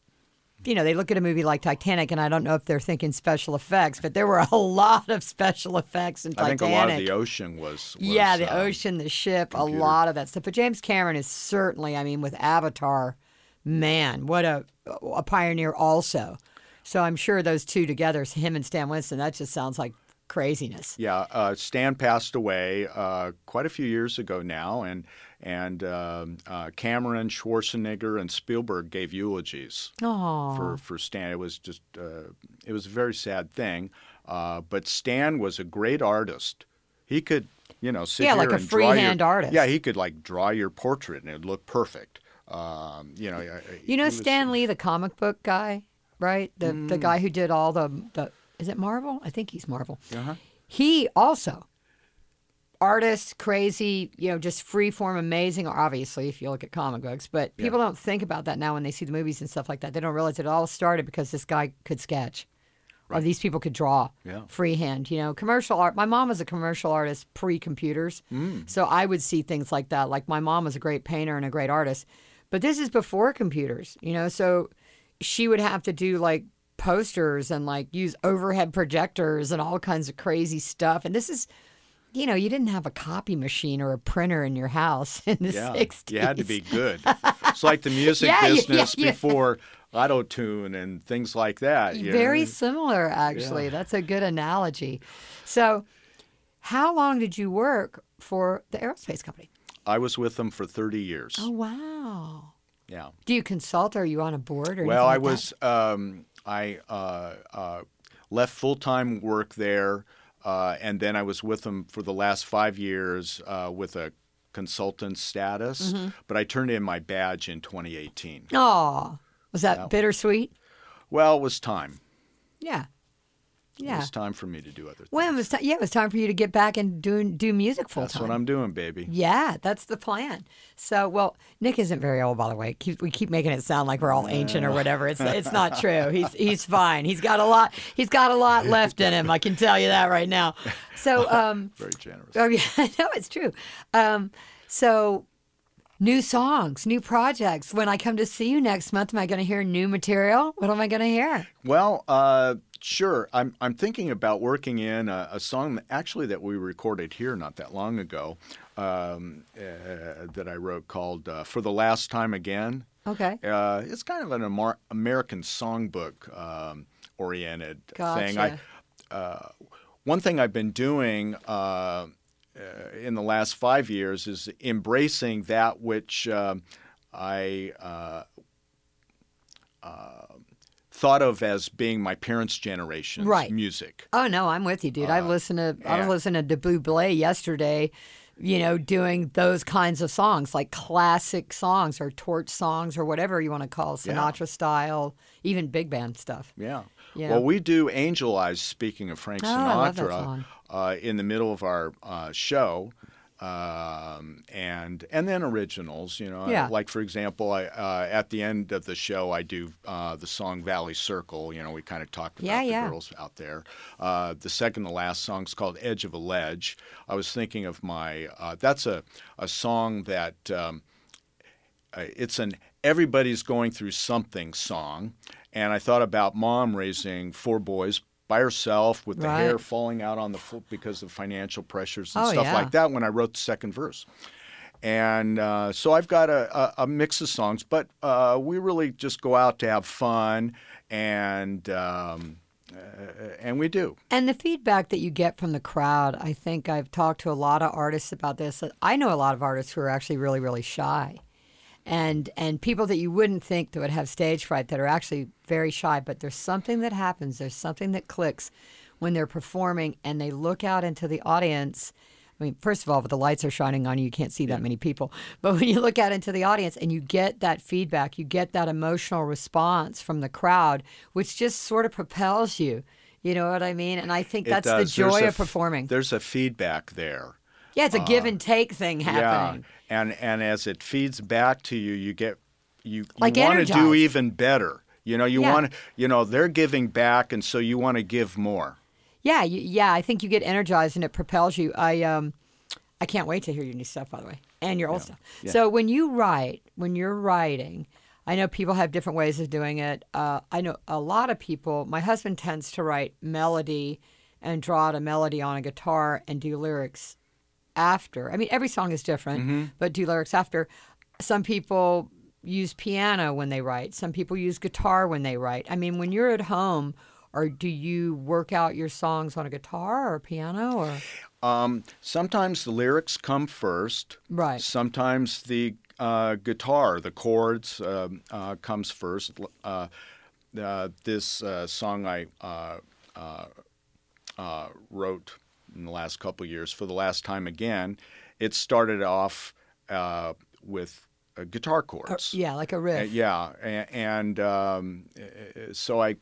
You know, they look at a movie like Titanic, and I don't know if they're thinking special effects, but there were a lot of special effects in Titanic. I think a lot of the ocean was. was yeah, the uh, ocean, the ship, computer. a lot of that stuff. But James Cameron is certainly, I mean, with Avatar, man, what a a pioneer also. So I'm sure those two together, him and Stan Winston, that just sounds like craziness. Yeah, uh, Stan passed away uh, quite a few years ago now, and and um, uh, Cameron, Schwarzenegger, and Spielberg gave eulogies for for Stan. It was just uh, it was a very sad thing, uh, but Stan was a great artist. He could you know sit Yeah, like a and draw your- freehand artist. Yeah, he could like draw your portrait and it'd look perfect. Um, you know, you know Stan Lee, the comic book guy, right? The the Mm. guy who did all the the is it Marvel? I think he's Marvel. Uh-huh. He also artist, crazy, you know, just free form, amazing. Obviously, if you look at comic books, but people don't think about that now when they see the movies and stuff like that. They don't realize it all started because this guy could sketch, or these people could draw Yeah. freehand. You know, commercial art. My mom was a commercial artist pre-computers, so I would see things like that. Like my mom was a great painter and a great artist, but this is before computers. You know, so she would have to do like posters and like use overhead projectors and all kinds of crazy stuff. And this is, you know, you didn't have a copy machine or a printer in your house in the Yeah, 60s. you had to be good. it's like the music Yeah, business yeah, before auto tune and things like that. you Very know? similar, actually. That's a good analogy. So, how long did you work for the aerospace company? I was with them for 30 years. Oh, wow. Yeah. Do you consult? Or are you on a board? Or Well, I like was um, I uh, uh, left full time work there, uh, and then I was with them for the last five years uh, with a consultant status, Mm-hmm. but I turned in my badge in 2018. Oh, was that Yeah. bittersweet? Well, it was time. Yeah. It Yeah. was time for me to do other things. When it was time, yeah, it was time for you to get back and do do music full That's time. That's what I'm doing, baby. Yeah, that's the plan. So, well, Nick isn't very old, by the way. Keep, we keep making it sound like we're all ancient or whatever. It's it's not true. He's he's fine. He's got a lot. He's got a lot left in him. I can tell you that right now. So, um, Very generous. oh yeah, no, it's true. Um, so. New songs, new projects. When I come to see you next month, am I going to hear new material? What am I going to hear? Well, uh, sure. I'm I'm thinking about working in a, a song that, actually that we recorded here not that long ago um, uh, that I wrote called uh, "For the Last Time Again." Okay. Uh, it's kind of an Amar- American songbook um, oriented thing. I, Gotcha. uh, one thing I've been doing uh, uh, in the last five years is embracing that which um I uh, uh, thought of as being my parents' generation's Right. music. Oh no, I'm with you, dude. I listened to I yeah. listening to Buble yesterday. You know, doing those kinds of songs like classic songs or torch songs or whatever you want to call Yeah. Sinatra style, even big band stuff. Yeah. Yeah. Well, we do Angel Eyes, speaking of Frank Oh, I love that Sinatra, song. uh, in the middle of our uh, show. Um, and and then originals, you know, Yeah. like for example, I uh, at the end of the show I do uh, the song Valley Circle. You know, we kind of talked about Yeah, the yeah. girls out there. Uh, the second to last song is called Edge of a Ledge. I was thinking of my uh, that's a a song that um, it's an everybody's going through something song. And I thought about mom raising four boys by herself with the Right. hair falling out on the foot because of financial pressures and Oh, stuff yeah. like that when I wrote the second verse. And uh, so I've got a, a, a mix of songs, but uh, we really just go out to have fun, and um, uh, and we do. And the feedback that you get from the crowd, I think I've talked to a lot of artists about this. I know a lot of artists who are actually really, really shy. And and people that you wouldn't think that would have stage fright that are actually very shy, but there's something that happens, there's something that clicks when they're performing and they look out into the audience. I mean, first of all, if the lights are shining on you, you can't see that many people. But when you look out into the audience and you get that feedback, you get that emotional response from the crowd, which just sort of propels you. You know what I mean? And I think that's the joy of performing. There's a feedback there. Yeah, it's a give and take thing happening. Yeah, and and as it feeds back to you, you get you, Like you want to do even better. You know, you Yeah. want you know, they're giving back, and so you want to give more. Yeah, you, yeah, I think you get energized and it propels you. I um, I can't wait to hear your new stuff, by the way, and your old stuff. Yeah. So when you write, when you're writing, I know people have different ways of doing it. Uh, I know a lot of people. My husband tends to write melody and draw out a melody on a guitar and do lyrics after. I mean, every song is different, but do lyrics after. Some people use piano when they write. Some people use guitar when they write. I mean, when you're at home, or do you work out your songs on a guitar or piano or Um, sometimes the lyrics come first. Right. Sometimes the uh, guitar, the chords, um, uh, comes first. Uh, uh, this uh, song I uh, uh, uh, wrote in the last couple of years, for the last time again, it started off uh, with uh, guitar chords. yeah, like a Uh, riff? yeah, a- and um, uh, so I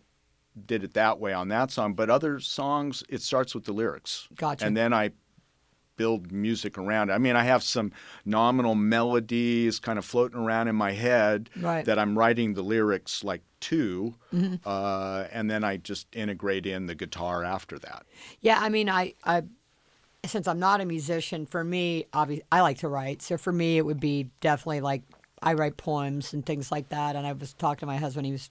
did it that way on that song. But other songs, it starts with the lyrics. Gotcha. And then I build music around it. I mean, I have some nominal melodies kind of floating around in my head Right. that I'm writing the lyrics like to, Mm-hmm. uh, and then I just integrate in the guitar after that. Yeah, I mean, I, I, since I'm not a musician, for me, obviously, I like to write. So for me, it would be definitely like I write poems and things like that. And I was talking to my husband. He was,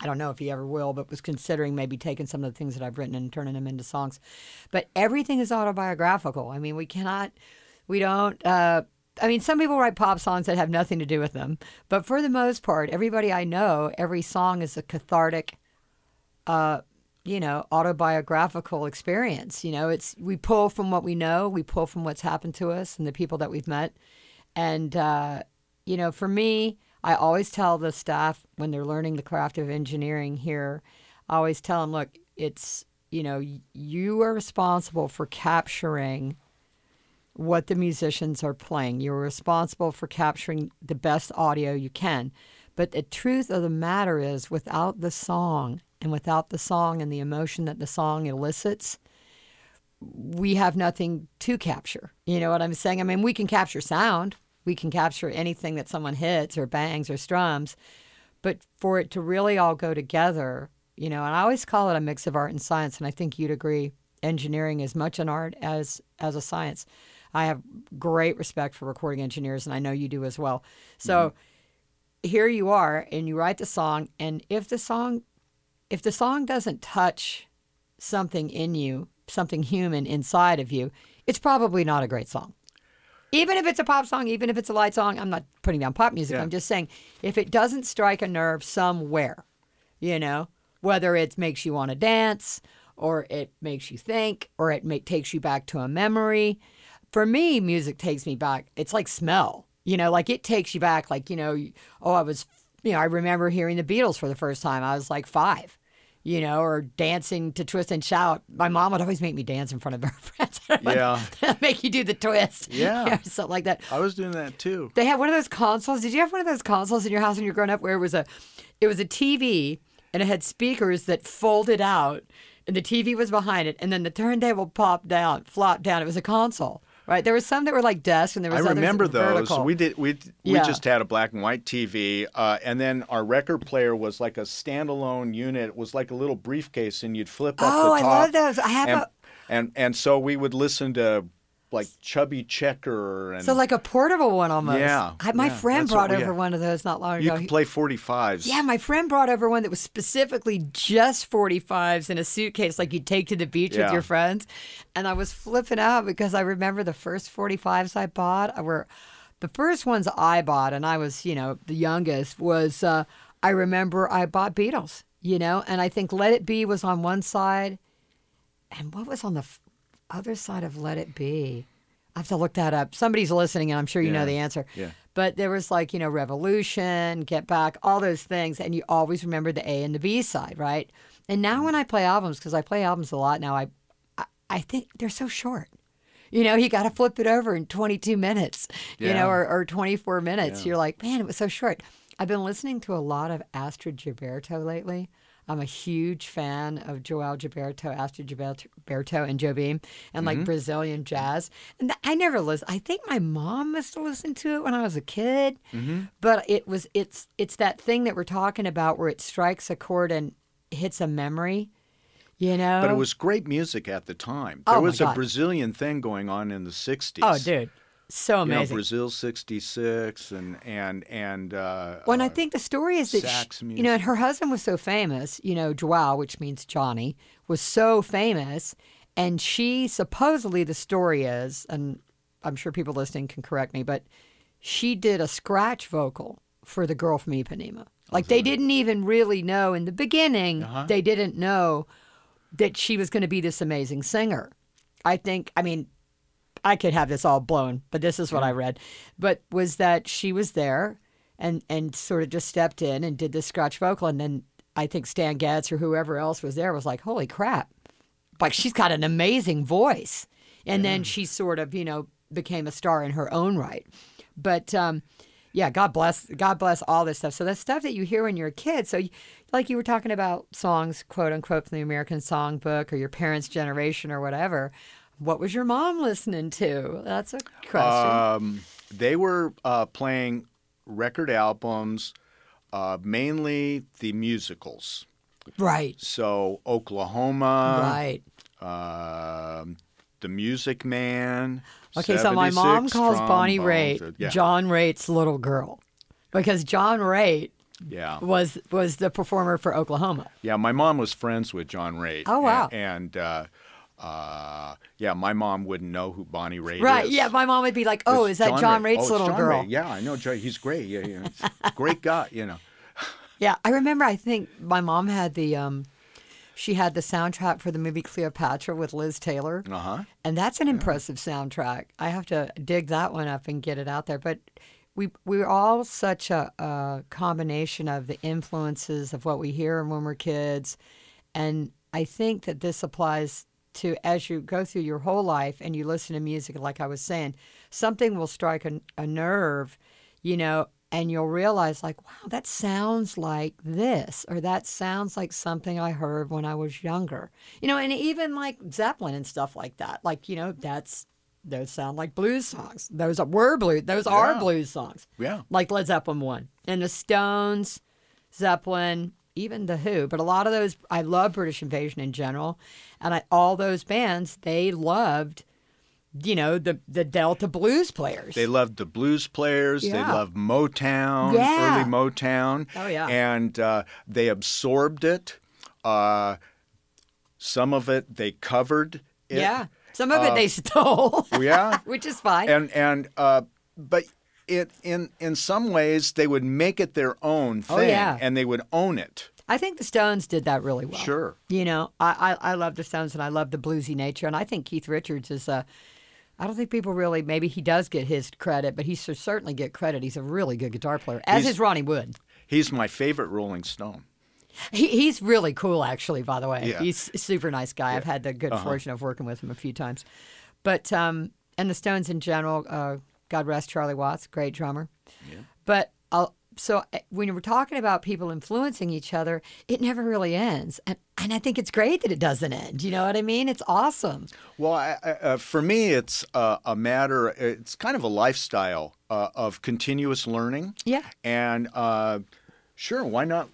I don't know if he ever will, but was considering maybe taking some of the things that I've written and turning them into songs. But everything is autobiographical. I mean, we cannot, we don't. Uh, I mean, some people write pop songs that have nothing to do with them, but for the most part, everybody I know, every song is a cathartic you know, autobiographical experience. You know, it's we pull from what we know, we pull from what's happened to us and the people that we've met. And uh, you know, for me, I always tell the staff when they're learning the craft of engineering here, I always tell them, look, it's you know, you are responsible for capturing what the musicians are playing. You're responsible for capturing the best audio you can. But the truth of the matter is, without the song and without the song and the emotion that the song elicits, we have nothing to capture. You know what I'm saying? I mean, we can capture sound, we can capture anything that someone hits or bangs or strums, but for it to really all go together, you know, and I always call it a mix of art and science, and I think you'd agree. Engineering is much an art as as a science. I have great respect for recording engineers, and I know you do as well. So mm-hmm. here you are, and you write the song, and if the song if the song doesn't touch something in you something human inside of you, it's probably not a great song. Even if it's a pop song, even if it's a light song, I'm not putting down pop music. Yeah. I'm just saying if it doesn't strike a nerve somewhere, you know, whether it makes you want to dance or it makes you think or it takes you back to a memory. For me, music takes me back. It's like smell, you know, like it takes you back. Like, you know, oh, I was, you know, I remember hearing the Beatles for the first time. I was like five you know, or dancing to twist and shout. My mom would always make me dance in front of her friends. yeah. make you do the twist. Yeah. something like that. I was doing that too. They had one of those consoles. Did you have one of those consoles in your house when you were growing up where it was a it was a TV and it had speakers that folded out and the TV was behind it and then the turntable popped down, flopped down. It was a console right? There were some that were like desks, and there was I remember those. Vertical. We did we we yeah. just had a black and white TV, uh, and then our record player was like a standalone unit. It was like a little briefcase, and you'd flip up oh, the top. I love those. I have and, a. And and so we would listen to like chubby checker and so like a portable one almost. Yeah, I, my yeah, friend brought over one of those not long ago. You could play forty fives. Yeah, my friend brought over one that was specifically just forty fives in a suitcase, like you'd take to the beach yeah. with your friends. And I was flipping out because I remember the first forty fives I bought were the first ones I bought, and I was you know the youngest was. Uh, I remember I bought Beatles, you know, and I think Let It Be was on one side, and what was on the other side of Let It Be. I have to look that up. Somebody's listening, and I'm sure you yeah. know the answer. Yeah. But there was like, you know, Revolution, Get Back, all those things. And you always remember the A and the B side, right? And now mm. when I play albums, because I play albums a lot now, I, I, I think they're so short. You know, you got to flip it over in 22 minutes, yeah. you know, or, or 24 minutes. Yeah. You're like, man, it was so short. I've been listening to a lot of Astrud Gilberto lately. I'm a huge fan of João Gilberto, Astrud Gilberto, and Jobim, and like mm-hmm. Brazilian jazz. And I never listened. I think my mom must have listened to it when I was a kid, mm-hmm. but it was it's it's that thing that we're talking about where it strikes a chord and hits a memory. You know, but it was great music at the time. There oh was a Brazilian thing going on in the '60s. Oh, dude, so amazing. You know, Brazil '66 and and and. Uh, well, and I think the story is that she, you know, and her husband was so famous. You know, Joao, which means Johnny, was so famous, and she supposedly the story is, and I'm sure people listening can correct me, but she did a scratch vocal for the girl from Ipanema. Like they didn't even really know in the beginning. Uh-huh. They didn't know that she was going to be this amazing singer. I think. I mean, I could have this all blown, but this is what I read. But was that she was there and and sort of just stepped in and did the scratch vocal, and then I think Stan Getz or whoever else was there was like, "Holy crap!" Like she's got an amazing voice, and yeah. then she sort of you know became a star in her own right. But um, yeah, God bless God bless all this stuff. So the stuff that you hear when you're a kid. So like you were talking about songs, quote unquote, from the American Songbook or your parents' generation or whatever. What was your mom listening to? That's a question. Um, they were uh, playing record albums, uh, mainly the musicals. Right. So Oklahoma. Right. Uh, the Music Man. Okay, so my mom calls Bonnie Raitt yeah. John Raitt's little girl because John Raitt yeah. was was the performer for Oklahoma. Yeah, my mom was friends with John Raitt. Oh wow! And, and uh, uh, yeah, my mom wouldn't know who Bonnie Raitt right, is. Right. Yeah, my mom would be like, "Oh, is that John, John Raitt's oh, little John girl?" Ray. Yeah, I know. John, He's great. Yeah, yeah. great guy. You know. yeah, I remember. I think my mom had the. Um, she had the soundtrack for the movie Cleopatra with Liz Taylor. Uh-huh. And that's an yeah. impressive soundtrack. I have to dig that one up and get it out there. But we we're all such a, a combination of the influences of what we hear when we're kids. And I think that this applies to as you go through your whole life and you listen to music, like I was saying, something will strike a, a nerve, you know, and you'll realize like, wow, that sounds like this, or that sounds like something I heard when I was younger, you know, and even like Zeppelin and stuff like that. Like, you know, that's those sound like blues songs. Those are were blues. Those are blues songs. Yeah. Like Led Zeppelin one and the Stones, Zeppelin, even the Who. But a lot of those, I love British Invasion in general, and I, all those bands they loved. You know the the Delta blues players. They loved the blues players. They loved Motown, Yeah. early Motown. Oh, yeah. And uh, they absorbed it. Uh, some of it they covered. It. yeah, some of it they stole. Yeah. which is fine. and and uh, but it in in some ways they would make it their own thing, Oh, yeah. and they would own it. I think the Stones did that really well. Sure. You know, I, I, I love the Stones and I love the bluesy nature. And I think Keith Richards is a, I don't think people really, maybe he does get his credit, but he should certainly get credit. He's a really good guitar player, as He's- is Ronnie Wood. He's my favorite Rolling Stone. He, he's really cool, actually, by the way. Yeah. Uh-huh. He's a super nice guy. I've had the good fortune of working with him a few times. But, um, and the Stones in general, uh, God rest Charlie Watts, great drummer. Yeah. But I'll, so uh, when we're talking about people influencing each other, it never really ends. And, and I think it's great that it doesn't end. You know what I mean? It's awesome. Well, I, I, uh, for me, it's uh, a matter. It's kind of a lifestyle uh, of continuous learning. Yeah. And uh, sure, why not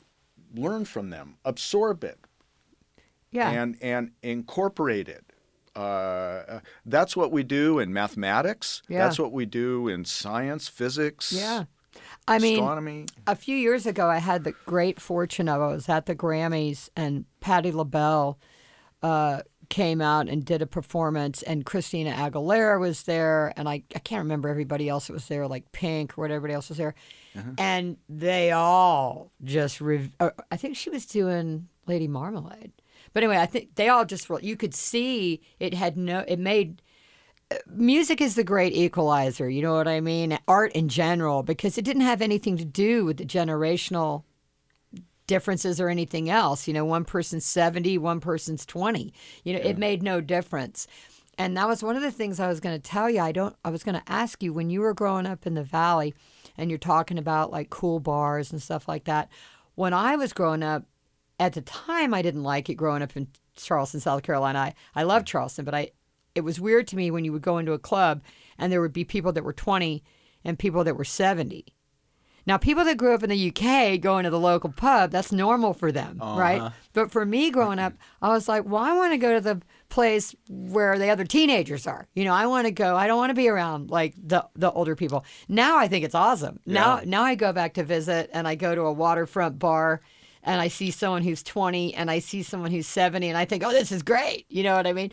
learn from them, absorb it, Yeah. and and incorporate it. Uh, that's what we do in mathematics. Yeah. That's what we do in science, physics, yeah. I mean, astronomy. a few years ago, I had the great fortune of I was at the Grammys, and Patti LaBelle uh, came out and did a performance, and Christina Aguilera was there, and I, I can't remember everybody else that was there, like Pink or whatever else was there, and they all just. Rev- uh, I think she was doing Lady Marmalade, but anyway, I think they all just. You could see it had no. It made uh, music is the great equalizer. You know what I mean? Art in general, because it didn't have anything to do with the generational differences or anything else. You know, one person's 70, one person's 20. You know, it made no difference. And that was one of the things I was going to tell you. I don't I was going to ask you when you were growing up in the valley and you're talking about like cool bars and stuff like that. When I was growing up, at the time I didn't like it growing up in Charleston, South Carolina. I, I love Charleston, but I it was weird to me when you would go into a club and there would be people that were 20 and people that were 70. Now, people that grew up in the UK going to the local pub, that's normal for them, uh-huh. right? But for me growing up, I was like, well, I want to go to the place where the other teenagers are. You know, I want to go. I don't want to be around like the the older people. Now I think it's awesome. Now now I go back to visit and I go to a waterfront bar and I see someone who's 20 and I see someone who's 70 and I think, "Oh, this is great." You know what I mean?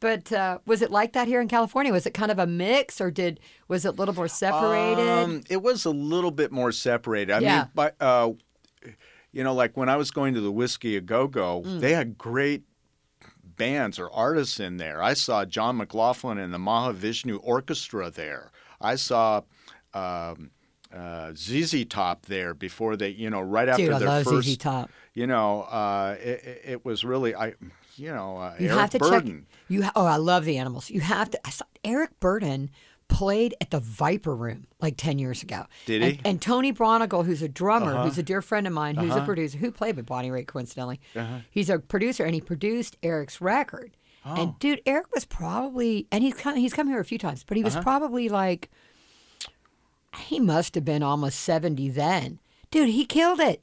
But uh, was it like that here in California? Was it kind of a mix, or did was it a little more separated? Um, it was a little bit more separated. I Yeah. mean, but uh, you know, like when I was going to the Whisky a Go Go, Mm. they had great bands or artists in there. I saw John McLaughlin and the Mahavishnu Orchestra there. I saw. Um, uh, ZZ Top there before they, you know, right after Dude, I their love first, ZZ Top. you know, uh, it, it- was really, I, you know, uh, You Eric have to Burdon. check. You ha- oh, I love the animals. You have to. I saw Eric Burdon played at the Viper Room like ten years ago. Did and, he? And Tony Braunagel, who's a drummer, Uh-huh. who's a dear friend of mine, who's a producer, who played with Bonnie Raitt coincidentally. Uh-huh. He's a producer, and he produced Eric's record. Oh. And dude, Eric was probably, and he's come, he's come here a few times, but he Uh-huh. was probably like, he must have been almost seventy then. Dude, he killed it.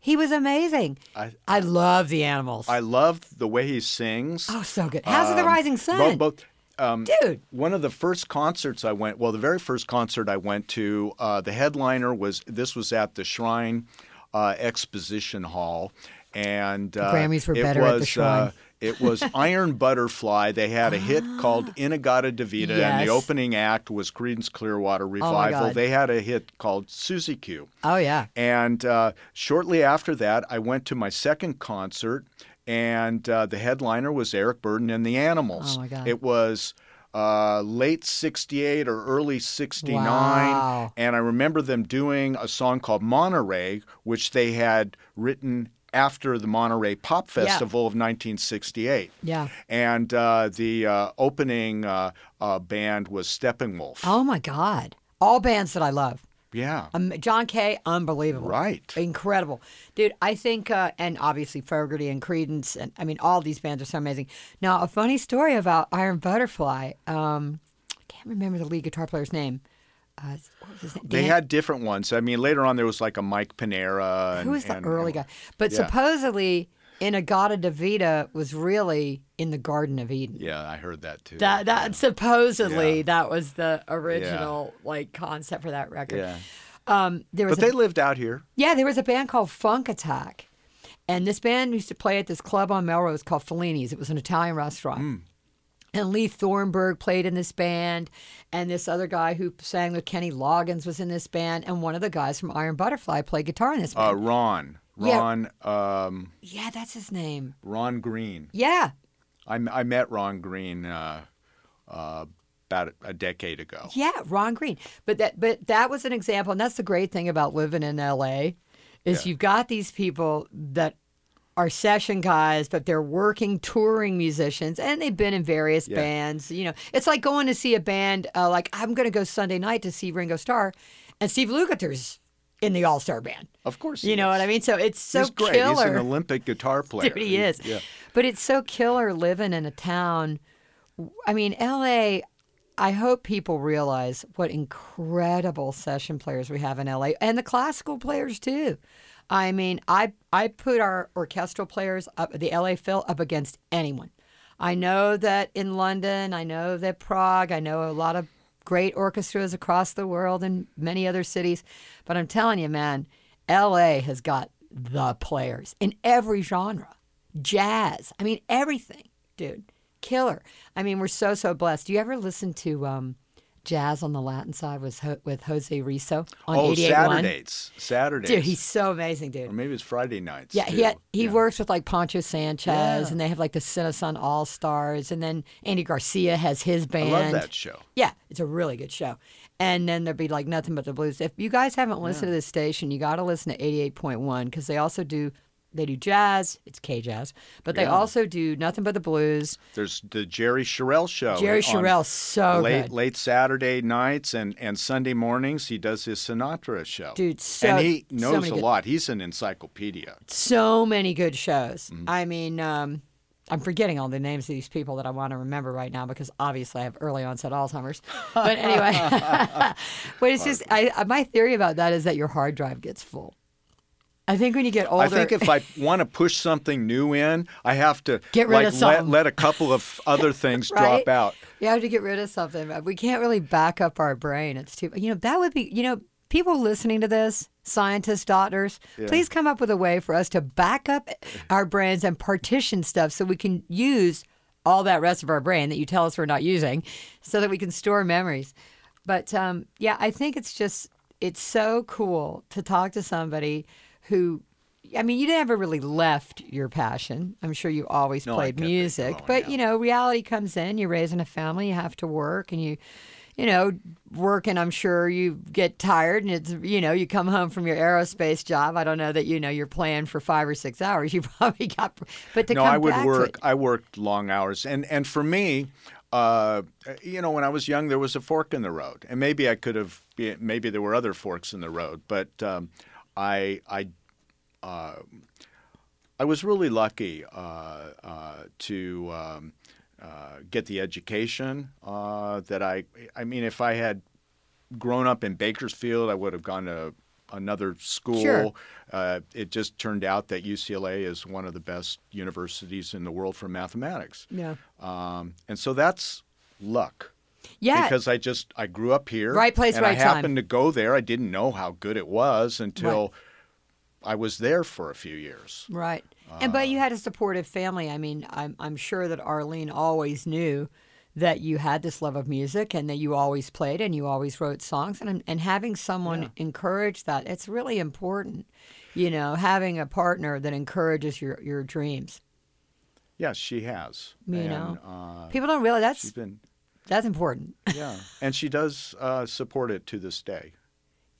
He was amazing. I- I love the animals. I love the way he sings. oh, so good. How's the Um, Rising Sun? Both, both, um, Dude. One of the first concerts I went, well, the very first concert I went to, uh, the headliner was this was at the Shrine uh, Exposition Hall, and uh, Grammys were it better at the was, Shrine. It was Iron Butterfly. They had a hit called In-A-Gadda-Da-Vida, and the opening act was Creedence Clearwater Revival. God. they had a hit called Susie Q. Oh yeah. And uh, shortly after that, I went to my second concert, and uh, the headliner was Eric Burdon and the Animals. Oh, my God. It was uh, late 68 or early 69. Wow. And I remember them doing a song called Monterey, which they had written after the Monterey Pop Festival of 1968. Yeah. And uh, the uh, opening uh, uh, band was Steppenwolf. Oh my God. All bands that I love. Yeah. Um, John Kay, unbelievable. Right. Incredible. Dude, I think, uh, and obviously Fogerty and Creedence, and I mean, all these bands are so amazing. Now, a funny story about Iron Butterfly. Um, I can't remember the lead guitar player's name. Uh, what was his name? They had different ones. I mean, later on there was like a Mike Pinera. And, Who was the and- early guy? But yeah. supposedly, In-A-Gadda-Da-Vida was really in the Garden of Eden. Yeah, I heard that too. That that supposedly Yeah. that was the original like concept for that record. yeah. Um, there was But a, they lived out here. yeah, there was a band called Funk Attack, and this band used to play at this club on Melrose called Fellini's. It was an Italian restaurant. And Lee Thornburg played in this band, and this other guy who sang with Kenny Loggins was in this band, and one of the guys from Iron Butterfly played guitar in this Uh, band. Ron. Yeah. Um, yeah, that's his name. Ron Green. Yeah, I, I met Ron Green uh, uh, about a decade ago. Yeah, Ron Green. But that but that was an example, and that's the great thing about living in LA, is Yeah. you've got these people that are session guys, but they're working touring musicians, and they've been in various Yeah. bands. You know, it's like going to see a band. Uh, like I'm going to go Sunday night to see Ringo Starr, and Steve Lukather's in the All Star band. Of course. You know is. what I mean? So it's so He's great. killer. He's an Olympic guitar player. Dude, he is. Yeah. But it's so killer living in a town. I mean, LA, I hope people realize what incredible session players we have in LA and the classical players too. I mean, I I put our orchestral players up the LA Phil up against anyone. I know that in London, I know that Prague, I know a lot of great orchestras across the world and many other cities, but I'm telling you, man, LA has got the players in every genre. Jazz, I mean everything, dude. Killer. I mean, we're so so blessed. Do you ever listen to um, jazz on the Latin side was Ho- with Jose Rizo on Oh, 88.1? Saturdays. Saturdays. Dude, he's so amazing, dude. or maybe it's Friday nights. Yeah, too. he had, he Yeah. works with like Poncho Sanchez, Yeah. and they have like the Cinesun All Stars, and then Andy Garcia has his I band. love that show. Yeah, it's a really good show. And then there'd be like nothing but the blues. If you guys haven't listened to this station, you got to listen to 88.1 because they also do they do jazz. It's K jazz, but they Yeah. also do nothing but the blues. There's the Jerry Sherrill show. Jerry Sherrill, so late good. late Saturday nights and, and Sunday mornings he does his Sinatra show. Dude, so- and he knows many a good- lot. He's an encyclopedia. so many good shows. Mm-hmm. I mean, um, I'm forgetting all the names of these people that I want to remember right now because obviously I have early onset Alzheimer's. But anyway, but it's just I- my theory about that is that your hard drive gets full. I think when you get older, I think if I want to push something new in, I have to Get rid like of let, something. let a couple of other things Right? drop out. Yeah, you have to get rid of something. We can't really back up our brain. It's too, you know, that would be, you know, people listening to this, scientists, doctors, please come up with a way for us to back up our brains and partition stuff so we can use all that rest of our brain that you tell us we're not using so that we can store memories. But um, yeah, I think it's just, it's so cool to talk to somebody who, I mean, you never really left your passion. I'm sure you always No, played music, going, but yeah. you know, reality comes in. You're raising a family. You have to work, and you, you know, work, and I'm sure you get tired, and it's you know, you come home from your aerospace job. I don't know that you know you're playing for five or six hours. You probably got, but to no, I would work. it- I worked long hours, and and for me, uh, you know, when I was young, there was a fork in the road, and maybe I could have. Maybe there were other forks in the road, but um, I I. Uh, I was really lucky uh, uh, to um, uh, get the education uh, that I. I mean, if I had grown up in Bakersfield, I would have gone to another school. Sure. Uh, it just turned out that UCLA is one of the best universities in the world for mathematics. yeah, Um, and so that's luck. yeah, Because I just I grew up here, Right place, and right I time. happened to go there. I didn't know how good it was until I was there for a few years. right. and but Uh. you had a supportive family. I mean, I'm I'm sure that Arlene always knew that you had this love of music and that you always played and you always wrote songs and and having someone Yeah. encourage that it's really important you know having a partner that encourages your your dreams Yes, she has. You and, know, uh, people don't realize that's been that's important yeah, and she does uh, support it to this day.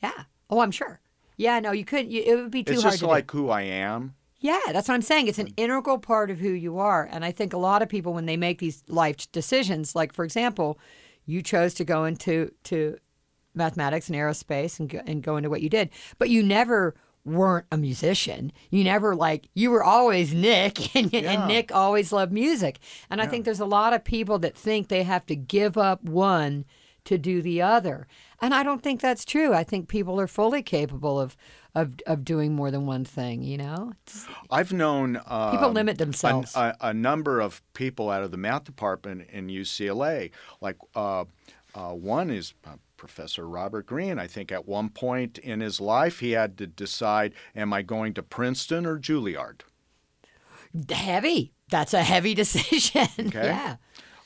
yeah oh i'm sure yeah no you couldn't you, it would be too it's hard just to like do. who I am. Yeah, that's what I'm saying. It's an integral part of who you are. And I think a lot of people, when they make these life decisions, like for example, you chose to go into to mathematics and aerospace and go, and go into what you did, but you never weren't a musician. You never like you were always Nick, and, Yeah. and Nick always loved music. And I think there's a lot of people that think they have to give up one to do the other, and I don't think that's true. I think people are fully capable of of of doing more than one thing. You know, It's- I've known um, People limit a- themselves. A, a number of people out of the math department in UCLA. Like uh, uh, one is uh, Professor Robert Greene. I think at one point in his life he had to decide: Am I going to Princeton or Juilliard? heavy. That's a heavy decision. Okay. Yeah,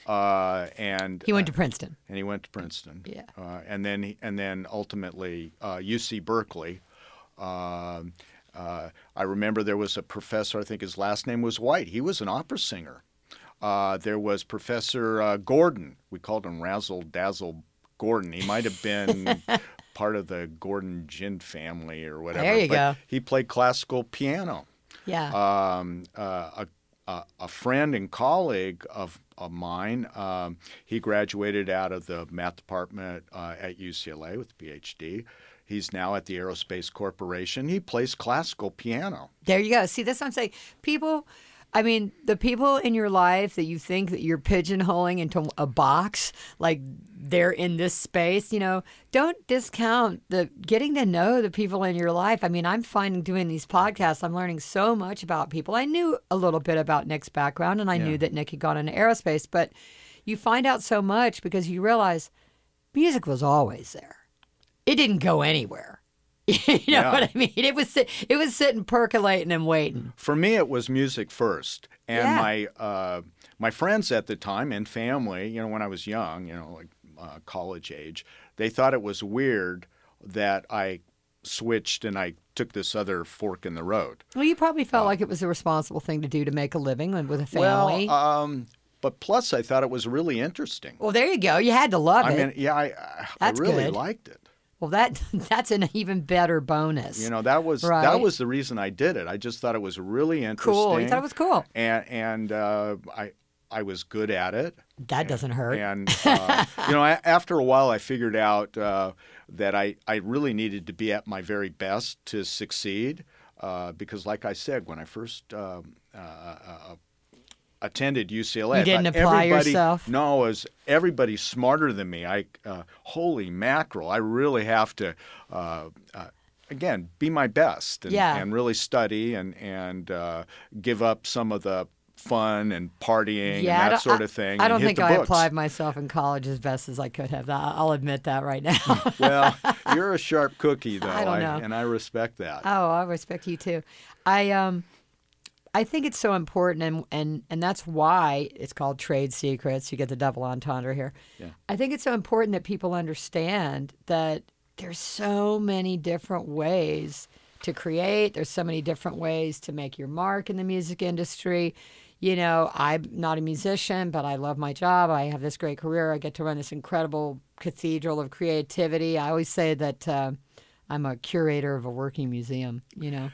Uh, and he went to Princeton. and he went to Princeton. Yeah. Uh, and then he, and then ultimately uh, UC Berkeley. Um, uh, I remember there was a professor. I think his last name was White. He was an opera singer. Uh, there was Professor uh, Gordon. We called him Razzle Dazzle Gordon. He might have been part of the Gordon Gin family or whatever. There you but go. He played classical piano Yeah. um, uh, a, a, friend and colleague of, of mine. Um, he graduated out of the math department uh, at UCLA with a PhD. He's now at the Aerospace Corporation. He plays classical piano. There you go. See, that's what I'm saying. People, I mean, the people in your life that you think that you're pigeonholing into a box, like they're in this space, you know, don't discount the getting to know the people in your life. I mean, I'm finding doing these podcasts, I'm learning so much about people. I knew a little bit about Nick's background and I Yeah. knew that Nick had gone into aerospace, but you find out so much because you realize music was always there. It didn't go anywhere. you know Yeah. what I mean? It was sit- it was sitting percolating and waiting. For me, it was music first, and Yeah. my uh, my friends at the time and family, you know, when I was young, you know, like uh, college age, they thought it was weird that I switched and I took this other fork in the road. Well, you probably felt like it was a responsible thing to do to make a living and with a family. Well, um, but plus, I thought it was really interesting. Well, there you go. You had to love I it. I mean, yeah, I, I That's really good. liked it. Well, that that's an even better bonus. You know, that was Right. that was the reason I did it. I just thought it was really interesting. cool. You thought it was cool. and and uh, I I was good at it. That doesn't hurt. And uh, you know, after a while, I figured out uh, that I, I really needed to be at my very best to succeed. Uh, because, like I said, when I first um, uh, uh, attended UCLA, You didn't apply yourself? No, as everybody's smarter than me. I uh, holy mackerel! I really have to. Uh, uh, Again, be my best and, Yeah. and really study and and uh, give up some of the fun and partying I and that sort of thing. I don't think I books. applied myself in college as best as I could have. I'll admit that right now. well, you're a sharp cookie, though, I don't know. and I respect that. Oh, I respect you too. I um I think it's so important and and and that's why it's called trade secrets. You get the double entendre here. Yeah. I think it's so important that people understand that there's so many different ways to create. There's so many different ways to make your mark in the music industry. You know, I'm not a musician, but I love my job. I have this great career. I get to run this incredible cathedral of creativity. I always say that uh, I'm a curator of a working museum. You know.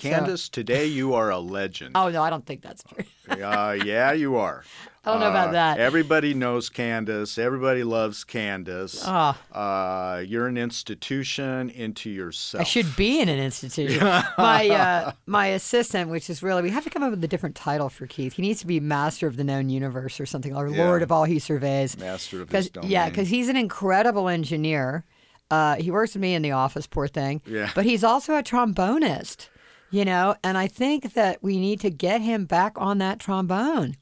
Candace, today you are a legend. Oh no, I don't think that's true. Uh, yeah, you are. I don't know about Uh, that. Everybody knows Candace. Everybody loves Candace. Ah. Uh, you're an institution into yourself. I should be in an institution. my uh, my assistant, which is really we have to come up with a different title for Keith. He needs to be master of the known universe or something, or Yeah. lord of all he surveys. Master of his domain. yeah, because he's an incredible engineer. Uh, he works with me in the office, poor thing. Yeah. But he's also a trombonist, you know, and I think that we need to get him back on that trombone.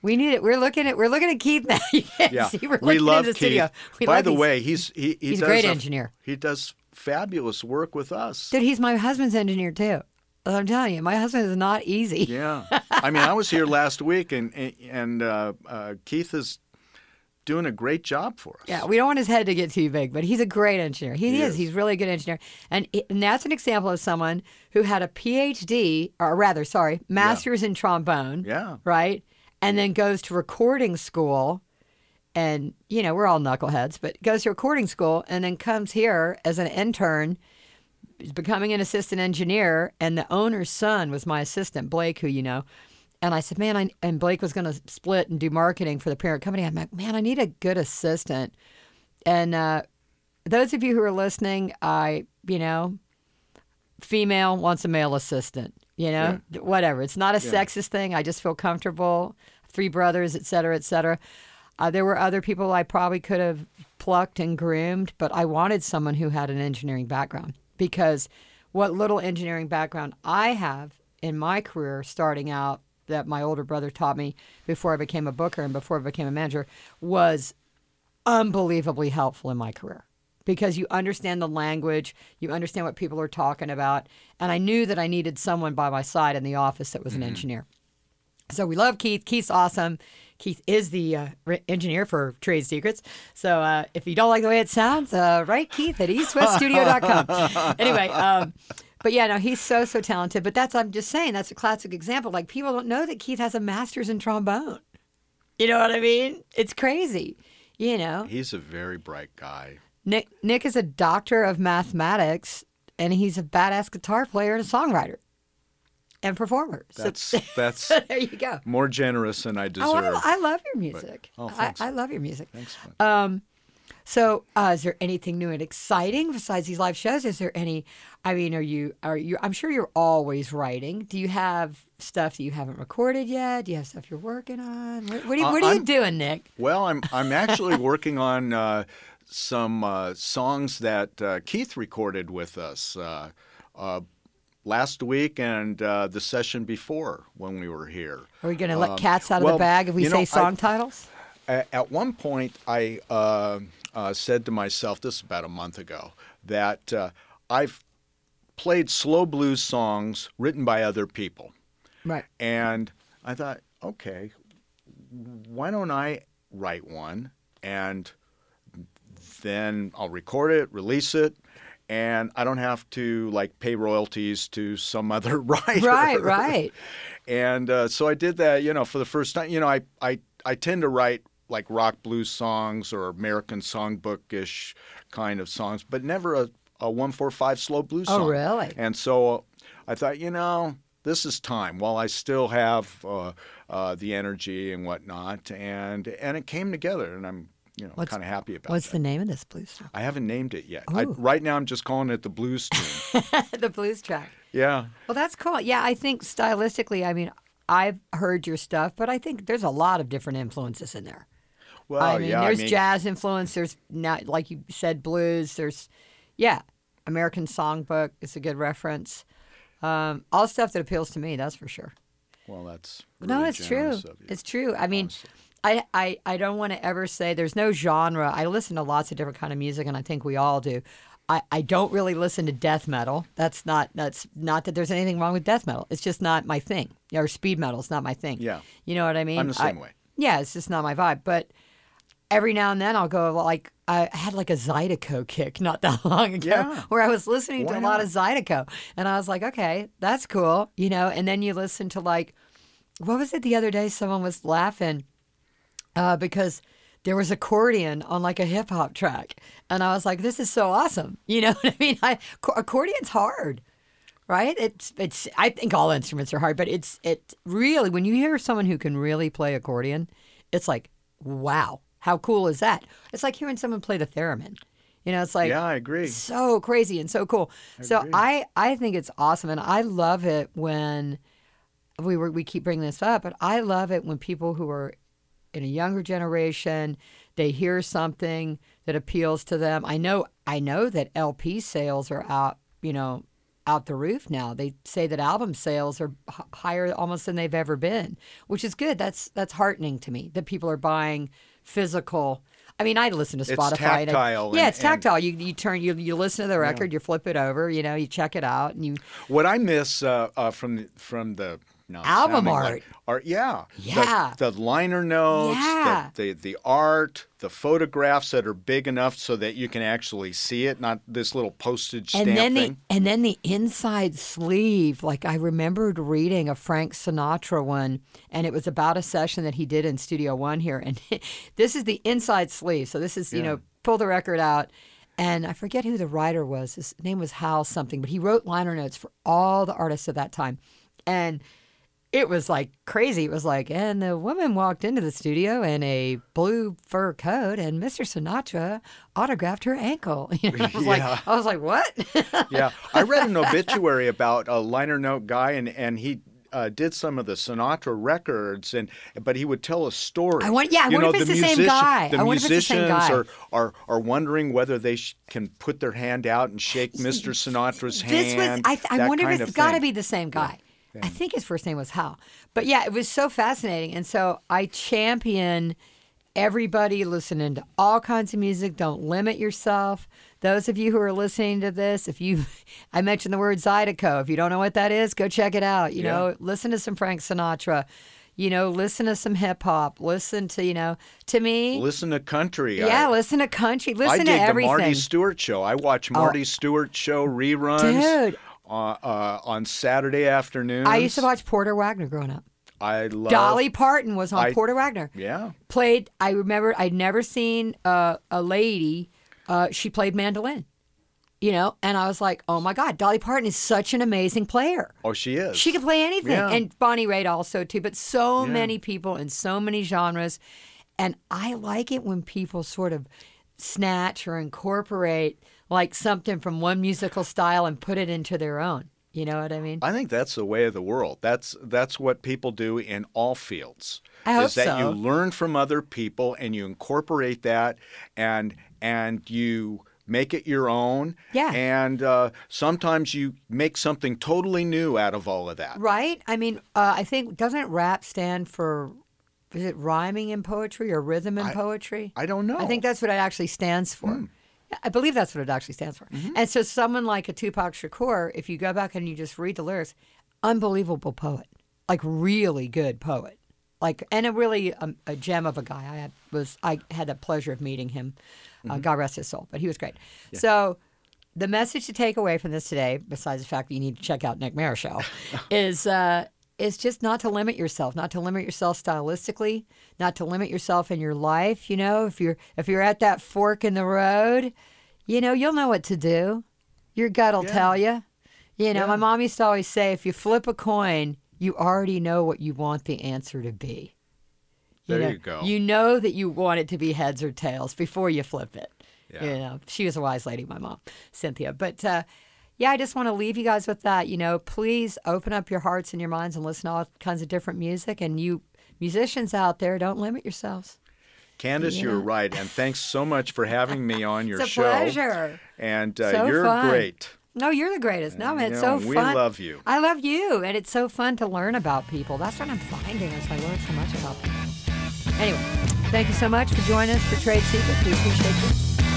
We need it. We're looking at we're looking at Keith now. Yeah, see, we love the Keith. studio. We By love the way, he's he, he he's a great engineer. He does fabulous work with us. dude, he's my husband's engineer too. I'm telling you, my husband is not easy. Yeah, I mean, I was here last week, and and uh, uh, Keith is doing a great job for us. Yeah, we don't want his head to get too big, but he's a great engineer. He, He is. is. He's really a good engineer, and, and that's an example of someone who had a PhD, or rather, sorry, master's in trombone. Yeah. Right, and then goes to recording school, and you know we're all knuckleheads, but goes to recording school and then comes here as an intern. becoming an assistant engineer, and the owner's son was my assistant, Blake, who you know. And I said, man, I, and Blake was going to split and do marketing for the parent company. I'm like, man, I need a good assistant. And uh, those of you who are listening, I, you know, female wants a male assistant, you know, whatever. It's not a sexist thing. I just feel comfortable. Three brothers, et cetera, et cetera. Uh, there were other people I probably could have plucked and groomed, but I wanted someone who had an engineering background because what little engineering background I have in my career starting out that my older brother taught me before I became a booker and before I became a manager was unbelievably helpful in my career because you understand the language, you understand what people are talking about, and I knew that I needed someone by my side in the office that was an engineer. So we love Keith. Keith's awesome. Keith is the uh, re- engineer for Trade Secrets. So uh, if you don't like the way it sounds, uh, write Keith at eastweststudio.com. anyway, um, but yeah, no, he's so, so talented. But that's, I'm just saying, that's a classic example. Like people don't know that Keith has a master's in trombone. You know what I mean? It's crazy. You know, He's a very bright guy. Nick, Nick is a doctor of mathematics and he's a badass guitar player and a songwriter and performer. So- That's that's there you go. more generous than I deserve. Oh, I, I love your music. oh, I, thanks. I love your music. Thanks. man. Um, so, uh, is there anything new and exciting besides these live shows? Is there any? I mean, are you are you? I'm sure you're always writing. Do you have stuff that you haven't recorded yet? Do you have stuff you're working on? What, what, are, you, Uh, what are you doing, Nick? Well, I'm I'm actually working on uh, some uh, songs that uh, Keith recorded with us uh, uh, last week and uh, the session before when we were here. Are we going to let Um, cats out of well, the bag if we you say know, I- song titles? At one point, I uh, uh, said to myself, this is about a month ago, that uh, I've played slow blues songs written by other people. Right. And I thought, okay, why don't I write one and then I'll record it, release it, and I don't have to like pay royalties to some other writer. Right, right. And uh, so I did that, you know, for the first time. You know, I, I, I tend to write like rock blues songs or American songbookish kind of songs, but never a, a 145 slow blues song. Oh, really? And so I thought, you know, this is time while I still have uh, uh, the energy and whatnot. And, and it came together, and I'm, you know, kind of happy about What's that. the name of this blues song? I haven't named it yet. I, right now, I'm just calling it the blues tune. the blues track. yeah. Well, that's cool. Yeah, I think stylistically, I mean, I've heard your stuff, but I think there's a lot of different influences in there. Well, I mean, yeah, there's I mean, jazz influence. There's not, like you said, blues. There's, yeah, American Songbook is a good reference. Um, all stuff that appeals to me, that's for sure. Well, that's no, really it's true. generous of you. It's true. I mean, honestly. I, I, I don't want to ever say there's no genre. I listen to lots of different kind of music, and I think we all do. I, I don't really listen to death metal. That's not that's not that there's anything wrong with death metal. It's just not my thing. Or speed metal is not my thing. Yeah. You know what I mean? I'm the I- same way. Yeah, it's just not my vibe. But every now and then I'll go like I had like a Zydeco kick not that long ago Yeah. where I was listening to Why a lot of Zydeco and I was like, okay, that's cool, you know. And then you listen to like, what was it the other day? Someone was laughing uh, because there was accordion on like a hip hop track, and I was like, this is so awesome, you know what I mean? I, accordion's hard. Right? It's it's. I think all instruments are hard, but it's it really when you hear someone who can really play accordion, it's like wow, how cool is that? It's like hearing someone play the theremin. You know, it's like yeah, I agree. so crazy and so cool. so agree. I I think it's awesome, and I love it when we were we keep bringing this up, but I love it when people who are in a younger generation they hear something that appeals to them. I know I know that LP sales are out, you know, out the roof now. They say that album sales are h- higher almost than they've ever been, which is good. That's that's heartening to me that people are buying physical. I mean, I listen to It's Spotify. and tactile yeah, it's tactile. You you turn you you listen to the record, you flip it over, you know, you check it out, and you What I miss uh, uh, from from the no, Album art. like- art, yeah, The- Yeah. the, liner notes, Yeah. the, the the art, the photographs that are big enough so that you can actually see it, not this little postage stamp and then thing. the and then the inside sleeve like i remembered reading a frank sinatra one and it was about a session that he did in studio one here and this is the inside sleeve so this is you know pull the record out and I forget who the writer was. His name was Hal something, but he wrote liner notes for all the artists of that time. And it was like crazy. It was like, and the woman walked into the studio in a blue fur coat, and Mr. Sinatra autographed her ankle. You know, I was Yeah. like, I was like, what? yeah, I read an obituary about a liner note guy, and and he. Uh, did some of the Sinatra records, and but he would tell a story. I want- yeah, I you wonder know, if it's the same guy. The I wonder if it's the same musicians guy. are, are are wondering whether they sh- can put their hand out and shake Mr. Sinatra's this was. hand. I, th- I that wonder if it's got to be the same guy. I think his first name was Hal. But yeah, it was so fascinating, and so I champion everybody listening to all kinds of music. Don't limit yourself. Those of you who are listening to this, if you, I mentioned the word Zydeco. If you don't know what that is, go check it out. You Yeah. know, listen to some Frank Sinatra. You know, listen to some hip hop. Listen to you know, to me, Listen to country. yeah, I, listen to country. I Listen dig to the everything. Oh. Marty Stuart show. I watch oh. Marty Stuart show reruns Dude. Uh, uh, on Saturday afternoon. I used to watch Porter Wagoner growing up. I love Dolly Parton was on I- Porter Wagoner. Yeah. Played. I remember. I'd never seen uh, a lady. Uh, she played mandolin. You know, and I was like, "Oh my God, Dolly Parton is such an amazing player. Oh, she is. She can play anything." Yeah. And Bonnie Raitt also too. But so Yeah. many people in so many genres, and I like it when people sort of snatch or incorporate like something from one musical style and put it into their own. You know what I mean? I think that's the way of the world. That's that's what people do in all fields. I hope is that so. you learn from other people and you incorporate that and and you make it your own. Yeah. And uh, sometimes you make something totally new out of all of that. Right? I mean, uh, I think doesn't rap stand for is it rhyming in poetry or rhythm in poetry? I don't know. I think that's what it actually stands for. Hmm. I believe that's what it actually stands for. Mm-hmm. And so, someone like a Tupac Shakur, if you go back and you just read the lyrics, unbelievable poet, like really good poet, like and a really um, a gem of a guy. I had, was I had the pleasure of meeting him. Uh, Mm-hmm. God rest his soul, but he was great. So, the message to take away from this today, besides the fact that you need to check out Nick show, is uh, is just not to limit yourself, not to limit yourself stylistically, not to limit yourself in your life. You know, if you're if you're at that fork in the road, you know you'll know what to do. Your gut'll Yeah. tell you. You know, Yeah. my mom used to always say, if you flip a coin, you already know what you want the answer to be. There know, you go. You know that you want it to be heads or tails before you flip it. Yeah. You know, she was a wise lady, my mom, Cynthia. But uh, yeah, I just want to leave you guys with that. You know, please open up your hearts and your minds and listen to all kinds of different music. And you musicians out there, don't limit yourselves. Candace, Yeah. you're right. And thanks so much for having me on your It's a show. pleasure. And uh, So you're fun. great. No, you're the greatest. No, man, it's You so know, we love you. I love you, and it's so fun to learn about people. That's what I'm finding as I learn so much about people. Anyway, thank you so much for joining us for Trade Secrets. We appreciate you.